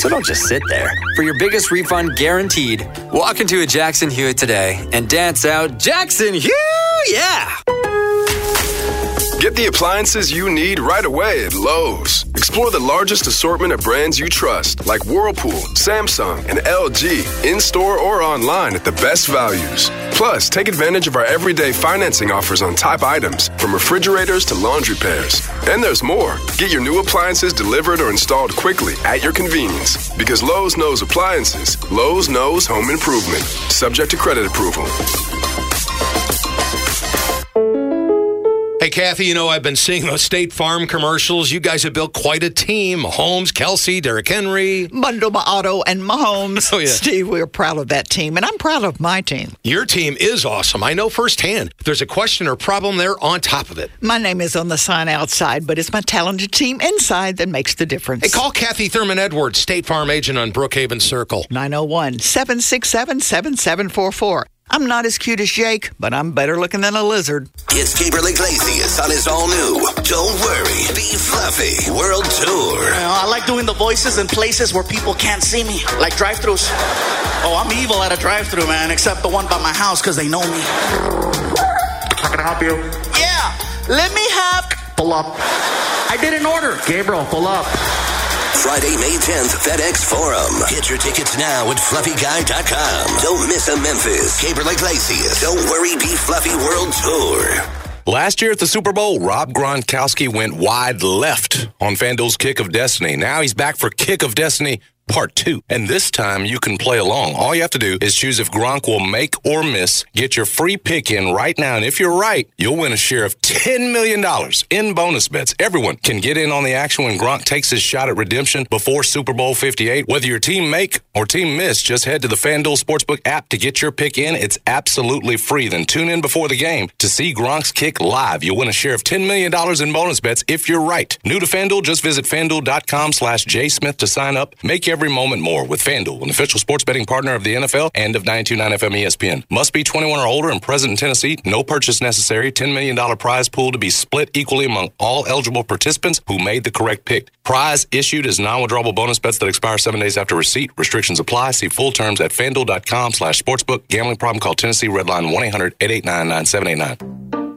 So don't just sit there. For your biggest refund guaranteed, walk into a Jackson Hewitt today and dance out Jackson Hewitt! Yeah! Get the appliances you need right away at Lowe's. Explore the largest assortment of brands you trust, like Whirlpool, Samsung, and LG, in store or online at the best values. Plus, take advantage of our everyday financing offers on top items, from refrigerators to laundry pairs. And there's more. Get your new appliances delivered or installed quickly at your convenience. Because Lowe's knows appliances, Lowe's knows home improvement. Subject to credit approval. Hey, Kathy, you know, I've been seeing those State Farm commercials. You guys have built quite a team. Mahomes, Kelce, Derrick Henry. Bundle auto and Mahomes. Oh, yeah. Steve, we're proud of that team, and I'm proud of my team. Your team is awesome. I know firsthand. If there's a question or problem, they're on top of it. My name is on the sign outside, but it's my talented team inside that makes the difference. Hey, call Kathy Thurman Edwards, State Farm agent on Brookhaven Circle. 901 767 7744. I'm not as cute as Jake, but I'm better looking than a lizard. It's Gabriel Iglesias on his all new Don't Worry, Be Fluffy World Tour. You know, I like doing the voices in places where people can't see me, like drive throughs. Oh, I'm evil at a drive through, man, except the one by my house because they know me. How can I help you? Yeah, let me have. Pull up. I did an order. Gabriel, pull up. Friday, May 10th, FedEx Forum. Get your tickets now at fluffyguy.com. Don't miss a Memphis, Gabriel Iglesias, Don't Worry, Be Fluffy World Tour. Last year at the Super Bowl, Rob Gronkowski went wide left on FanDuel's Kick of Destiny. Now he's back for Kick of Destiny Part 2. And this time you can play along. All you have to do is choose if Gronk will make or miss. Get your free pick in right now. And if you're right, you'll win a share of $10 million in bonus bets. Everyone can get in on the action when Gronk takes his shot at redemption before Super Bowl 58. Whether your team make or team miss, just head to the FanDuel Sportsbook app to get your pick in. It's absolutely free. Then tune in before the game to see Gronk's kick live. You'll win a share of $10 million in bonus bets if you're right. New to FanDuel, just visit FanDuel.com slash jsmith to sign up. Make every every moment more with FanDuel, an official sports betting partner of the NFL and of 929 FM ESPN. Must be 21 or older and present in Tennessee. No purchase necessary. $10 million prize pool to be split equally among all eligible participants who made the correct pick. Prize issued as non-withdrawable bonus bets that expire seven days after receipt. Restrictions apply. See full terms at fanduel.com slash sportsbook. Gambling problem? Call Tennessee Redline 1-800-889-9789.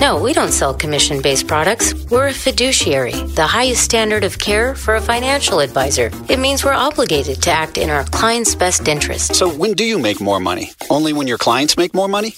No, we don't sell commission based products. We're a fiduciary, the highest standard of care for a financial advisor. It means we're obligated to act in our client's best interest. So, when do you make more money? Only when your clients make more money?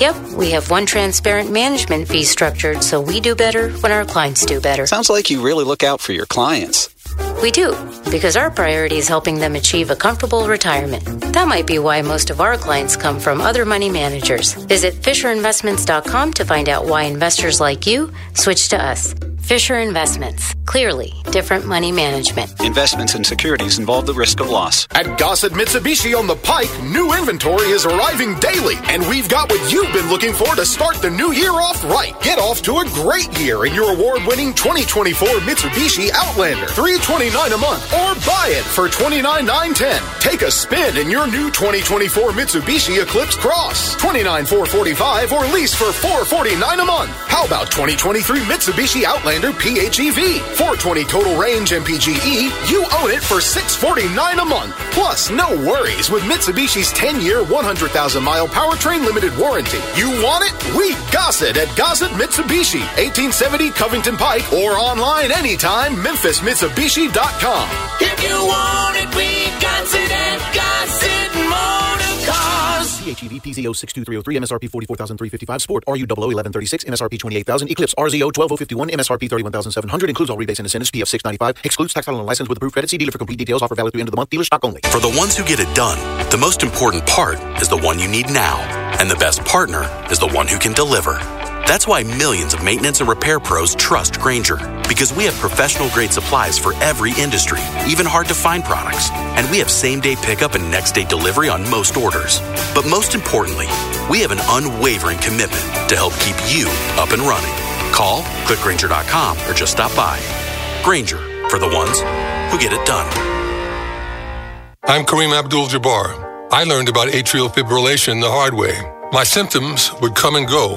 Yep, we have one transparent management fee structured so we do better when our clients do better. Sounds like you really look out for your clients. We do, because our priority is helping them achieve a comfortable retirement. That might be why most of our clients come from other money managers. Visit FisherInvestments.com to find out why investors like you switch to us. Fisher Investments. Clearly, different money management. Investments in securities involve the risk of loss. At Gossett Mitsubishi on the Pike, new inventory is arriving daily, and we've got what you've been looking for to start the new year off right. Get off to a great year in your award-winning 2024 Mitsubishi Outlander. 329 a month, or buy it for 29910. Take a spin in your new 2024 Mitsubishi Eclipse Cross. 29445 or lease for 449 a month. How about 2023 Mitsubishi Outlander PHEV. 420 total range MPGE, you own it for 649 a month. Plus, no worries with Mitsubishi's 10-year, 100,000-mile powertrain limited warranty. You want it? We got it at Gossett Mitsubishi, 1870 Covington Pike, or online anytime, memphismitsubishi.com. If you want it, we got it at Gossett Motor Cars. PHEV PZ06203 MSRP 44355 Sport RU 1136 MSRP 28000 Eclipse RZO 12051 MSRP 31700 includes all rebates and incentives PF 695 excludes tax title and license with approved credit see dealer for complete details offer valid through end of the month dealer stock only For the ones who get it done, the most important part is the one you need now. And the best partner is the one who can deliver. That's why millions of maintenance and repair pros trust Grainger. Because we have professional grade supplies for every industry, even hard to find products. And we have same day pickup and next day delivery on most orders. But most importantly, we have an unwavering commitment to help keep you up and running. Call, clickgrainger.com, or just stop by. Grainger, for the ones who get it done. I'm Kareem Abdul Jabbar. I learned about atrial fibrillation the hard way. My symptoms would come and go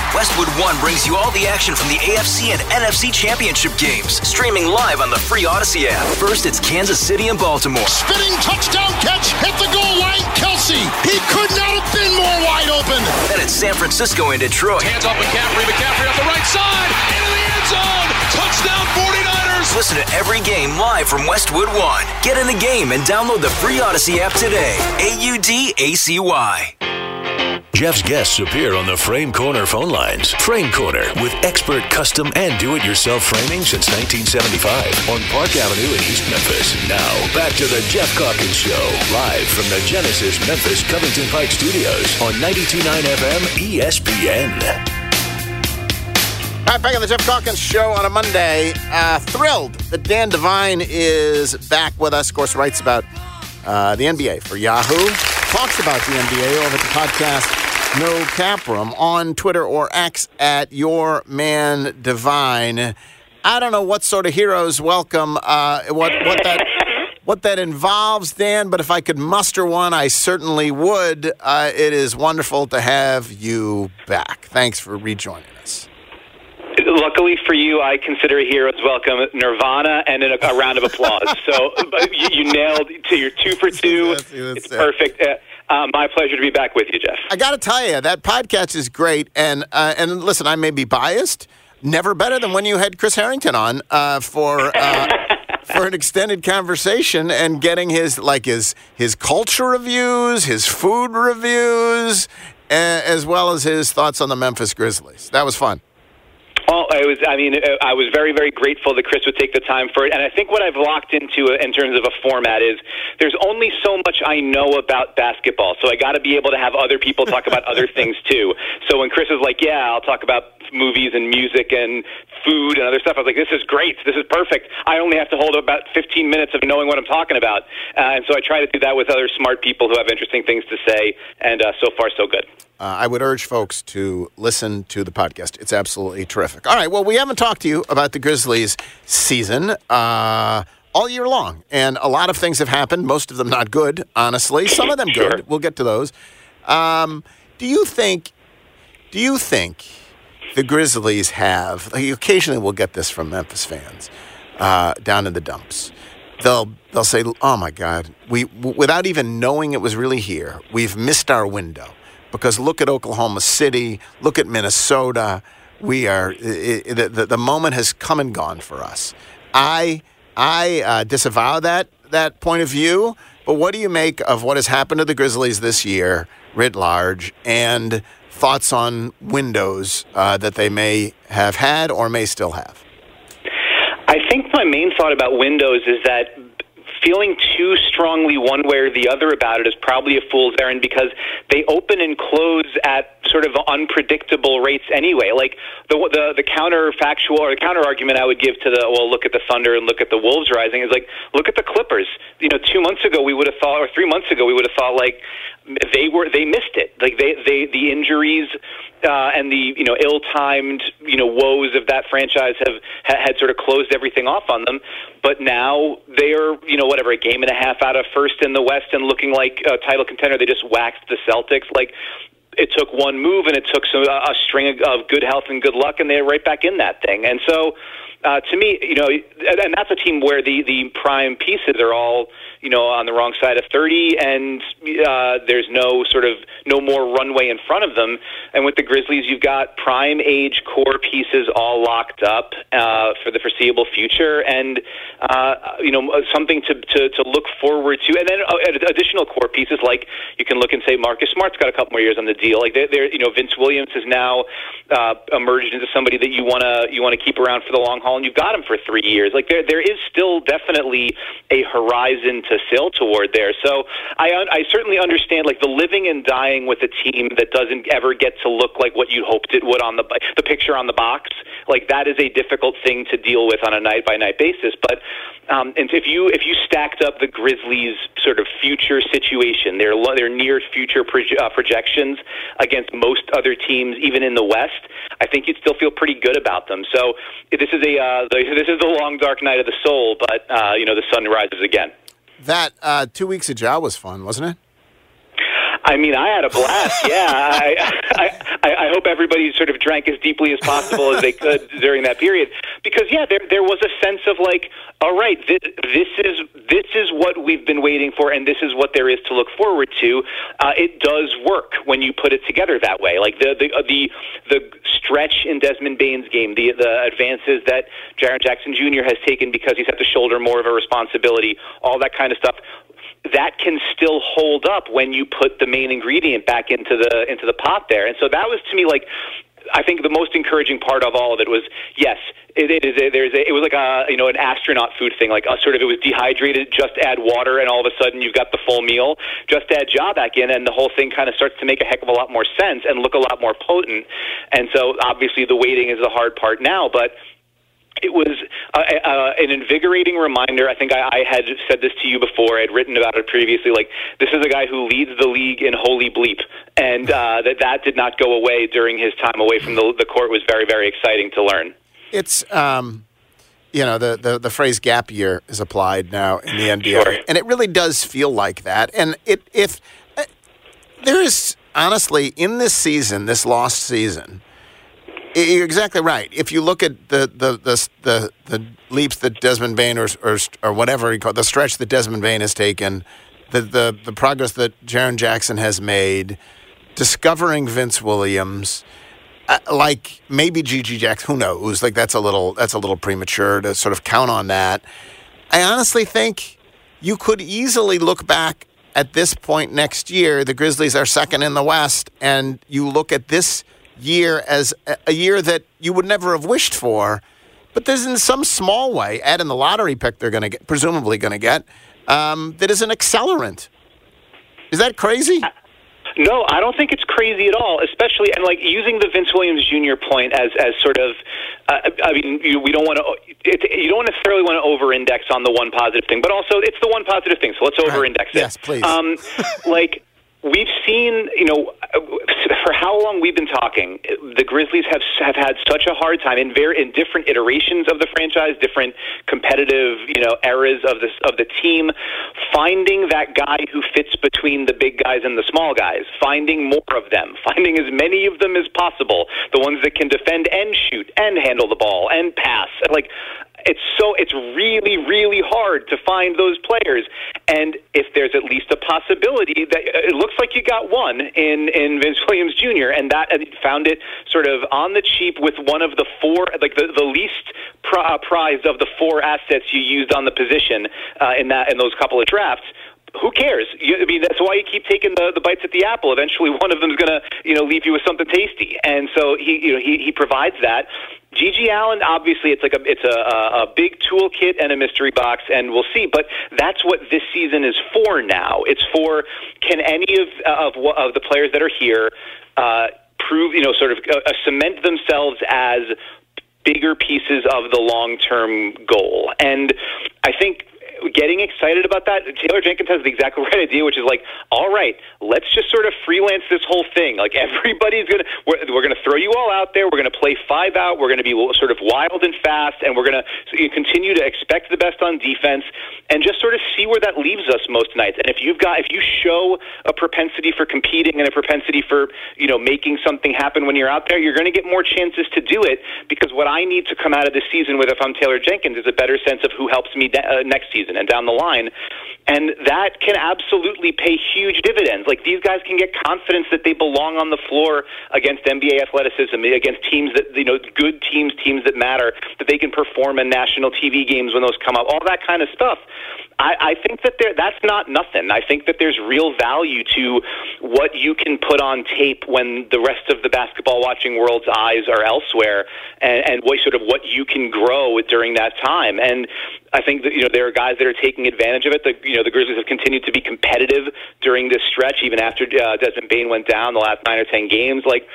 Westwood One brings you all the action from the AFC and NFC championship games, streaming live on the free Audacy app. First, it's Kansas City and Baltimore. Spinning touchdown catch hit the goal line. Kelce, he could not have been more wide open. Then it's San Francisco and Detroit. Hands off McCaffrey, McCaffrey up the right side, into the end zone. Touchdown 49ers. Listen to every game live from Westwood One. Get in the game and download the free Audacy app today. A U D A C Y. Jeff's guests appear on the Frame Corner phone lines. Frame Corner with expert custom and do-it-yourself framing since 1975 on Park Avenue in East Memphis. Now, back to the Geoff Calkins Show, live from the Genesis Memphis Covington Pike Studios on 92.9 FM ESPN. All right, back on the Geoff Calkins Show on a Monday. Uh, thrilled that Dan Devine is back with us. Of course, writes about uh, the NBA for Yahoo. Talks about the NBA over at the podcast No Cap Room on Twitter or X at Your Man Devine. I don't know what sort of heroes welcome uh, what what that what that involves, Dan. But if I could muster one, I certainly would. Uh, it is wonderful to have you back. Thanks for rejoining us. Luckily for you, I consider heroes welcome Nirvana and a, a round of applause. so you, you, nailed to your two for two. it's perfect. Uh, uh, my pleasure to be back with you, Jeff. I got to tell you, that podcast is great. And uh, and listen, I may be biased. never better than when you had Chris Herrington on uh, for. Uh, for an extended conversation and getting his like his his culture reviews, his food reviews, a- as well as his thoughts on the Memphis Grizzlies. That was fun. Oh, I was. I mean, uh, I was very, very grateful that Chris would take the time for it. And I think what I've locked into in terms of a format is there's only so much I know about basketball, so I got to be able to have other people talk about other things too. So when Chris is like, "Yeah, I'll talk about movies and music and food and other stuff," I was like, "This is great. This is perfect. I only have to hold about 15 minutes of knowing what I'm talking about." Uh, and so I try to do that with other smart people who have interesting things to say. And uh, so far, so good. Uh, I would urge folks to listen to the podcast. It's absolutely terrific. All right. Well, we haven't talked to you about the Grizzlies season uh, all year long, and a lot of things have happened. Most of them not good, honestly. Some of them good. We'll get to those. Um, do you think? Do you think the Grizzlies have? Like, occasionally, we'll get this from Memphis fans uh, down in the dumps. They'll they'll say, "Oh my God, we w- without even knowing it was really here, we've missed our window." Because look at Oklahoma City, look at Minnesota. We are i i the, the the moment has come and gone for us. I I uh, disavow that that point of view. But what do you make of what has happened to the Grizzlies this year, writ large, and thoughts on windows uh, that they may have had or may still have? I think my main thought about Windows is that feeling too strongly one way or the other about it is probably a fool's errand because they open and close at sort of unpredictable rates anyway. Like the the the counterfactual or the counter argument I would give to the well, look at the Thunder and look at the Wolves rising is like look at the Clippers. You know, two months ago we would have thought, or three months ago we would have thought like they were they missed it. Like they they the injuries uh, and the you know ill-timed you know woes of that franchise have ha- had sort of closed everything off on them. But now they are you know whatever a game and a half out of first in the West and looking like a title contender. They just waxed the Celtics. Like it took one move and it took some, a string of good health and good luck, and they're right back in that thing. And so, uh, to me, you know, and that's a team where the the prime pieces are all you know on the wrong side of 30 and uh, there's no sort of no more runway in front of them. And with the grizzlies you've got prime age core pieces all locked up uh, for the foreseeable future. And uh, you know something to, to to look forward to. And then uh, additional core pieces like you can look and say marcus smart's got a couple more years on the deal. Like they're, they're you know vince williams has now uh, emerged into somebody that you want to you want to keep around for the long haul and you've got him for three years. Like there there is still definitely a horizon to sail toward there. So I I certainly understand like the living and dying with a team that doesn't ever get to look like what you hoped it would on the the picture on the box. Like that is a difficult thing to deal with on a night by night basis. But um, and if you if you stacked up the Grizzlies' sort of future situation, their their near future proje- uh, projections against most other teams, even in the West, I think you'd still feel pretty good about them. So this is a uh, this is the long dark night of the soul, but uh, you know the sun rises again. That uh, two weeks of Ja was fun, wasn't it? I mean, I had a blast. Yeah, I, I, I hope everybody sort of drank as deeply as possible as they could during that period, because yeah, there there was a sense of like, all right, this, this is this is what we've been waiting for, and this is what there is to look forward to. Uh, it does work when you put it together that way. Like the the uh, the the stretch in Desmond Bane's game, the the advances that Jaren Jackson Jr. has taken because he's had to shoulder more of a responsibility, all that kind of stuff that can still hold up when you put the main ingredient back into the into the pot there. And so that was to me like I think the most encouraging part of all of it was yes, it, it is. A, there's a, it was like a you know an astronaut food thing, like a sort of it was dehydrated. Just add water, and all of a sudden you've got the full meal. Just add Ja back in, and the whole thing kind of starts to make a heck of a lot more sense and look a lot more potent. And so obviously the waiting is the hard part now, but it was uh, uh, an invigorating reminder. I think I, I had said this to you before. I had written about it previously. Like this is a guy who leads the league in holy bleep, and uh, that that did not go away during his time away from the the court was very very exciting to learn. It's um, you know the, the the phrase gap year is applied now in the NBA, Sure. and it really does feel like that. And it if uh, there is honestly in this season, this lost season. You're exactly right. If you look at the the the the, the leaps that Desmond Bane or, or or whatever he called the stretch that Desmond Bane has taken, the the the progress that Jaren Jackson has made, discovering Vince Williams, uh, like maybe GG Jackson. Who knows? Like that's a little that's a little premature to sort of count on that. I honestly think you could easily look back at this point next year. The Grizzlies are second in the West, and you look at this year as a- year that you would never have wished for. But there's in some small way, add in the lottery pick they're going to get, presumably going to get, um, that is an accelerant. Is that crazy? No, I don't think it's crazy at all. Especially and like using the Vince Williams Jr. point as as sort of. Uh, I mean, you, we don't want to. It, you don't necessarily want to over-index on the one positive thing, but also it's the one positive thing. So let's over-index it. Yes, please. Um, like we've seen, you know, for how long we've been talking, the Grizzlies have have had such a hard time in very in different iterations of the franchise, different competitive, you know, eras of this of the team, finding that guy who fits between the big guys and the small guys, finding more of them, finding as many of them as possible, the ones that can defend and shoot and handle the ball and pass. Like it's so it's really really hard to find those players and if there's at least a possibility that uh, it looks like you got one in in Vince Williams Jr. and that and found it sort of on the cheap with one of the four like the the least uh, prized of the four assets you used on the position uh, in that in those couple of drafts who cares? You, I mean, that's why you keep taking the, the bites at the apple. Eventually, one of them's going to, you know, leave you with something tasty. And so he, you know, he, he provides that. GG Allen, obviously, it's like a it's a, a, big toolkit and a mystery box, and we'll see. But that's what this season is for. Now, it's for can any of of, of the players that are here uh, prove, you know, sort of uh, cement themselves as bigger pieces of the long term goal. And I think getting excited about that, Taylor Jenkins has the exact right idea, which is like, all right, let's just sort of freelance this whole thing. Like everybody's gonna, we're, we're gonna throw you all out there. We're gonna play five out. We're gonna be sort of wild and fast, and we're gonna continue to expect the best on defense, and just sort of see where that leaves us most nights. And if you've got, if you show a propensity for competing and a propensity for, you know, making something happen when you're out there, you're gonna get more chances to do it. Because what I need to come out of this season with, if I'm Taylor Jenkins, is a better sense of who helps me de- uh, next season and down the line. And that can absolutely pay huge dividends. Like these guys can get confidence that they belong on the floor against NBA athleticism, against teams that, you know, good teams, teams that matter, that they can perform in national TV games when those come up, all that kind of stuff. I, I think that there, that's not nothing. I think that there's real value to what you can put on tape when the rest of the basketball watching world's eyes are elsewhere, and, and what sort of what you can grow during that time. And I think that you know there are guys that are taking advantage of it. The you know the Grizzlies have continued to be competitive during this stretch, even after uh, Desmond Bane went down the last nine or ten games. Like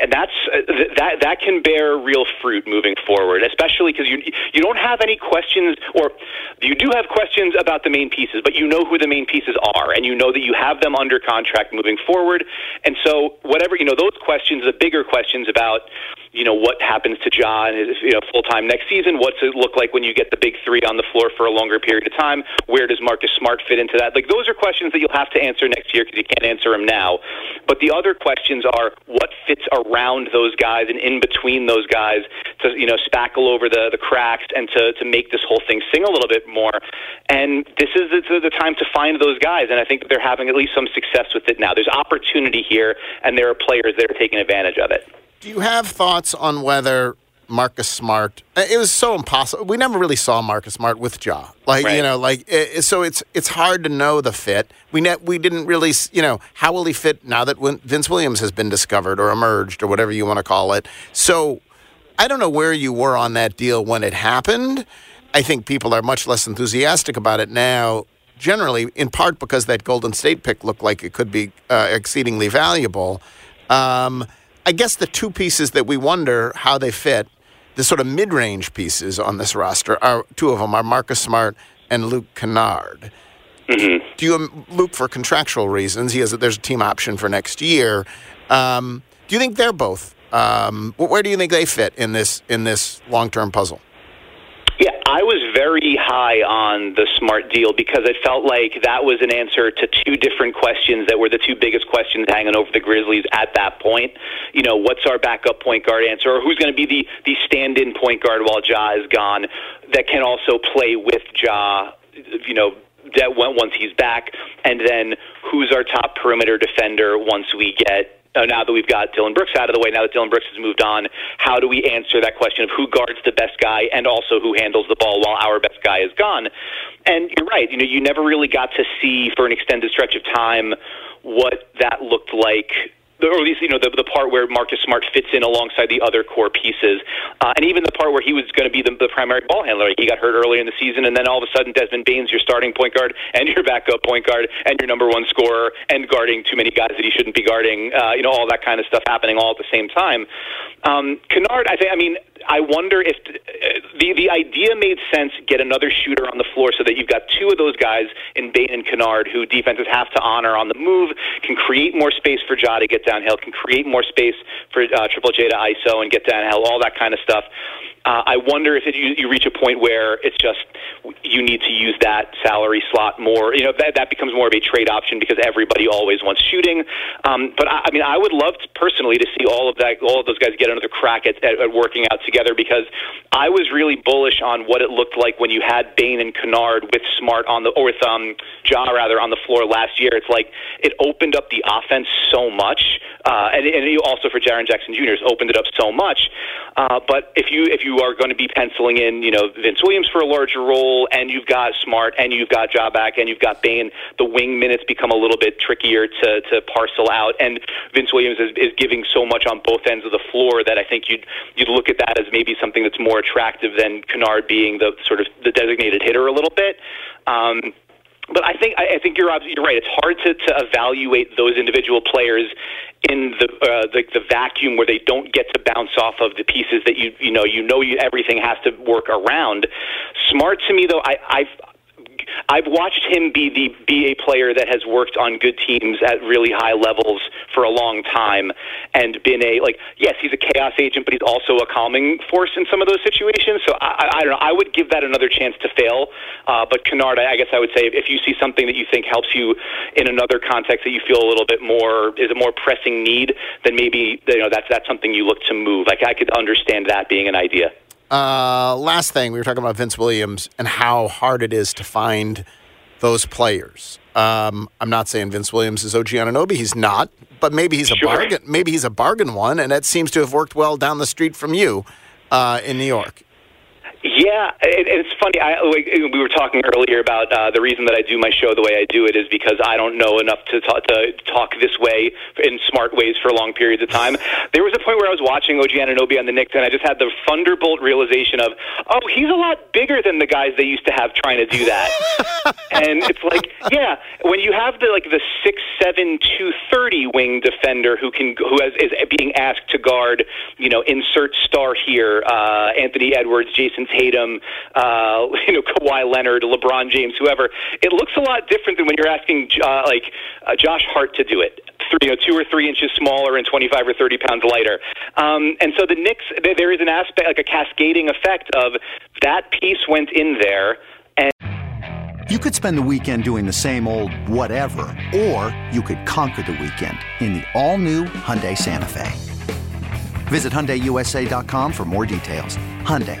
and that's uh, that that can bear real fruit moving forward, especially because you you don't have any questions, or you do have questions about the main pieces, but you know who the main pieces are, and you know that you have them under contract moving forward, and so whatever you know, those questions, the bigger questions about you know what happens to John you know full time next season. What's it look like when you get the big three on the floor for a longer period of time? Where does Marcus Smart fit into that? Like those are questions that you'll have to answer next year because you can't answer them now. But the other questions are what fits around those guys and in between those guys to you know spackle over the the cracks and to to make this whole thing sing a little bit more. And this is the, the time to find those guys, and I think they're having at least some success with it now. There's opportunity here, and there are players that are taking advantage of it. Do you have thoughts on whether Marcus Smart? uh, It was so impossible. We never really saw Marcus Smart with Ja. Like you know, like it, so it's it's hard to know the fit. We ne- we didn't really, you know, how will he fit now that Vince Williams has been discovered or emerged or whatever you want to call it. So I don't know where you were on that deal when it happened. I think people are much less enthusiastic about it now. Generally, in part because that Golden State pick looked like it could be uh, exceedingly valuable. Um, I guess the two pieces that we wonder how they fit, the sort of mid-range pieces on this roster, are two of them are Marcus Smart and Luke Kennard. Mm-hmm. Do you, um, Luke, for contractual reasons, he has there's a team option for next year. Um, do you think they're both? Um, where do you think they fit in this in this long-term puzzle? I was very high on the smart deal because it felt like that was an answer to two different questions that were the two biggest questions hanging over the Grizzlies at that point. You know, what's our backup point guard answer, or who's going to be the the stand-in point guard while Ja is gone that can also play with Ja. You know, that once he's back, and then who's our top perimeter defender once we get uh, now that we've got Dillon Brooks out of the way, now that Dillon Brooks has moved on, how do we answer that question of who guards the best guy and also who handles the ball while our best guy is gone? And you're right. You know, you never really got to see for an extended stretch of time what that looked like or at least you know the the part where Marcus Smart fits in alongside the other core pieces, uh, and even the part where he was going to be the, the primary ball handler. He got hurt earlier in the season, and then all of a sudden Desmond Bane's your starting point guard and your backup point guard and your number one scorer and guarding too many guys that he shouldn't be guarding. Uh, you know all that kind of stuff happening all at the same time. Um, Kennard, I think. I mean, I wonder if the the idea made sense. Get another shooter on the floor so that you've got two of those guys in Bane and Kennard, who defenses have to honor on the move, can create more space for Ja to get downhill, can create more space for uh, Triple J to ISO and get downhill, all that kind of stuff. Uh, I wonder if it, you, you reach a point where it's just you need to use that salary slot more. You know that that becomes more of a trade option because everybody always wants shooting. Um, but I, I mean, I would love to, personally to see all of that, all of those guys get another crack at, at, at working out together because I was really bullish on what it looked like when you had Bane and Kennard with Smart on the or with um, Ja rather on the floor last year. It's like it opened up the offense so much, uh, and, and also for Jaren Jackson Jr. opened it up so much. Uh, but if you if you are going to be penciling in, you know, Vince Williams for a larger role, and you've got Smart, and you've got Jabak, and you've got Bane, the wing minutes become a little bit trickier to to parcel out. And Vince Williams is, is giving so much on both ends of the floor that I think you'd you'd look at that as maybe something that's more attractive than Kennard being the sort of the designated hitter a little bit. Um, but I think I think you're you're right. It's hard to, to evaluate those individual players in the, uh, the the vacuum where they don't get to bounce off of the pieces that you you know you know you, everything has to work around. Smart to me though, I I've I've watched him be the be a player that has worked on good teams at really high levels for a long time and been a like yes he's a chaos agent but he's also a calming force in some of those situations. So I, I don't know. I would give that another chance to fail. Uh, but Kennard I guess I would say if you see something that you think helps you in another context that you feel a little bit more is a more pressing need then maybe you know that's that's something you look to move. Like I could understand that being an idea. Uh, last thing, we were talking about Vince Williams and how hard it is to find those players. Um, I'm not saying Vince Williams is OG Anunoby. He's not, but maybe he's a Sure. bargain. Maybe he's a bargain one, and that seems to have worked well down the street from you uh, in New York. Yeah, it, it's funny. I, like, we were talking earlier about uh, the reason that I do my show the way I do it is because I don't know enough to, talk, to talk this way in smart ways for long periods of time. There was a point where I was watching OG Anunoby on the Knicks, and I just had the thunderbolt realization of, oh, he's a lot bigger than the guys they used to have trying to do that. and it's like, yeah, when you have the like the six seven two thirty wing defender who can who has, is being asked to guard, you know, insert star here, uh, Anthony Edwards, Jayson Tatum, uh, you know, Kawhi Leonard, LeBron James, whoever. It looks a lot different than when you're asking uh, like uh, Josh Hart to do it. Three, you know, two or three inches smaller and 25 or 30 pounds lighter. Um, and so the Knicks, there, is an aspect, like a cascading effect of that piece went in there. And You could spend the weekend doing the same old whatever, or you could conquer the weekend in the all-new Hyundai Santa Fe. Visit HyundaiUSA.com for more details. Hyundai,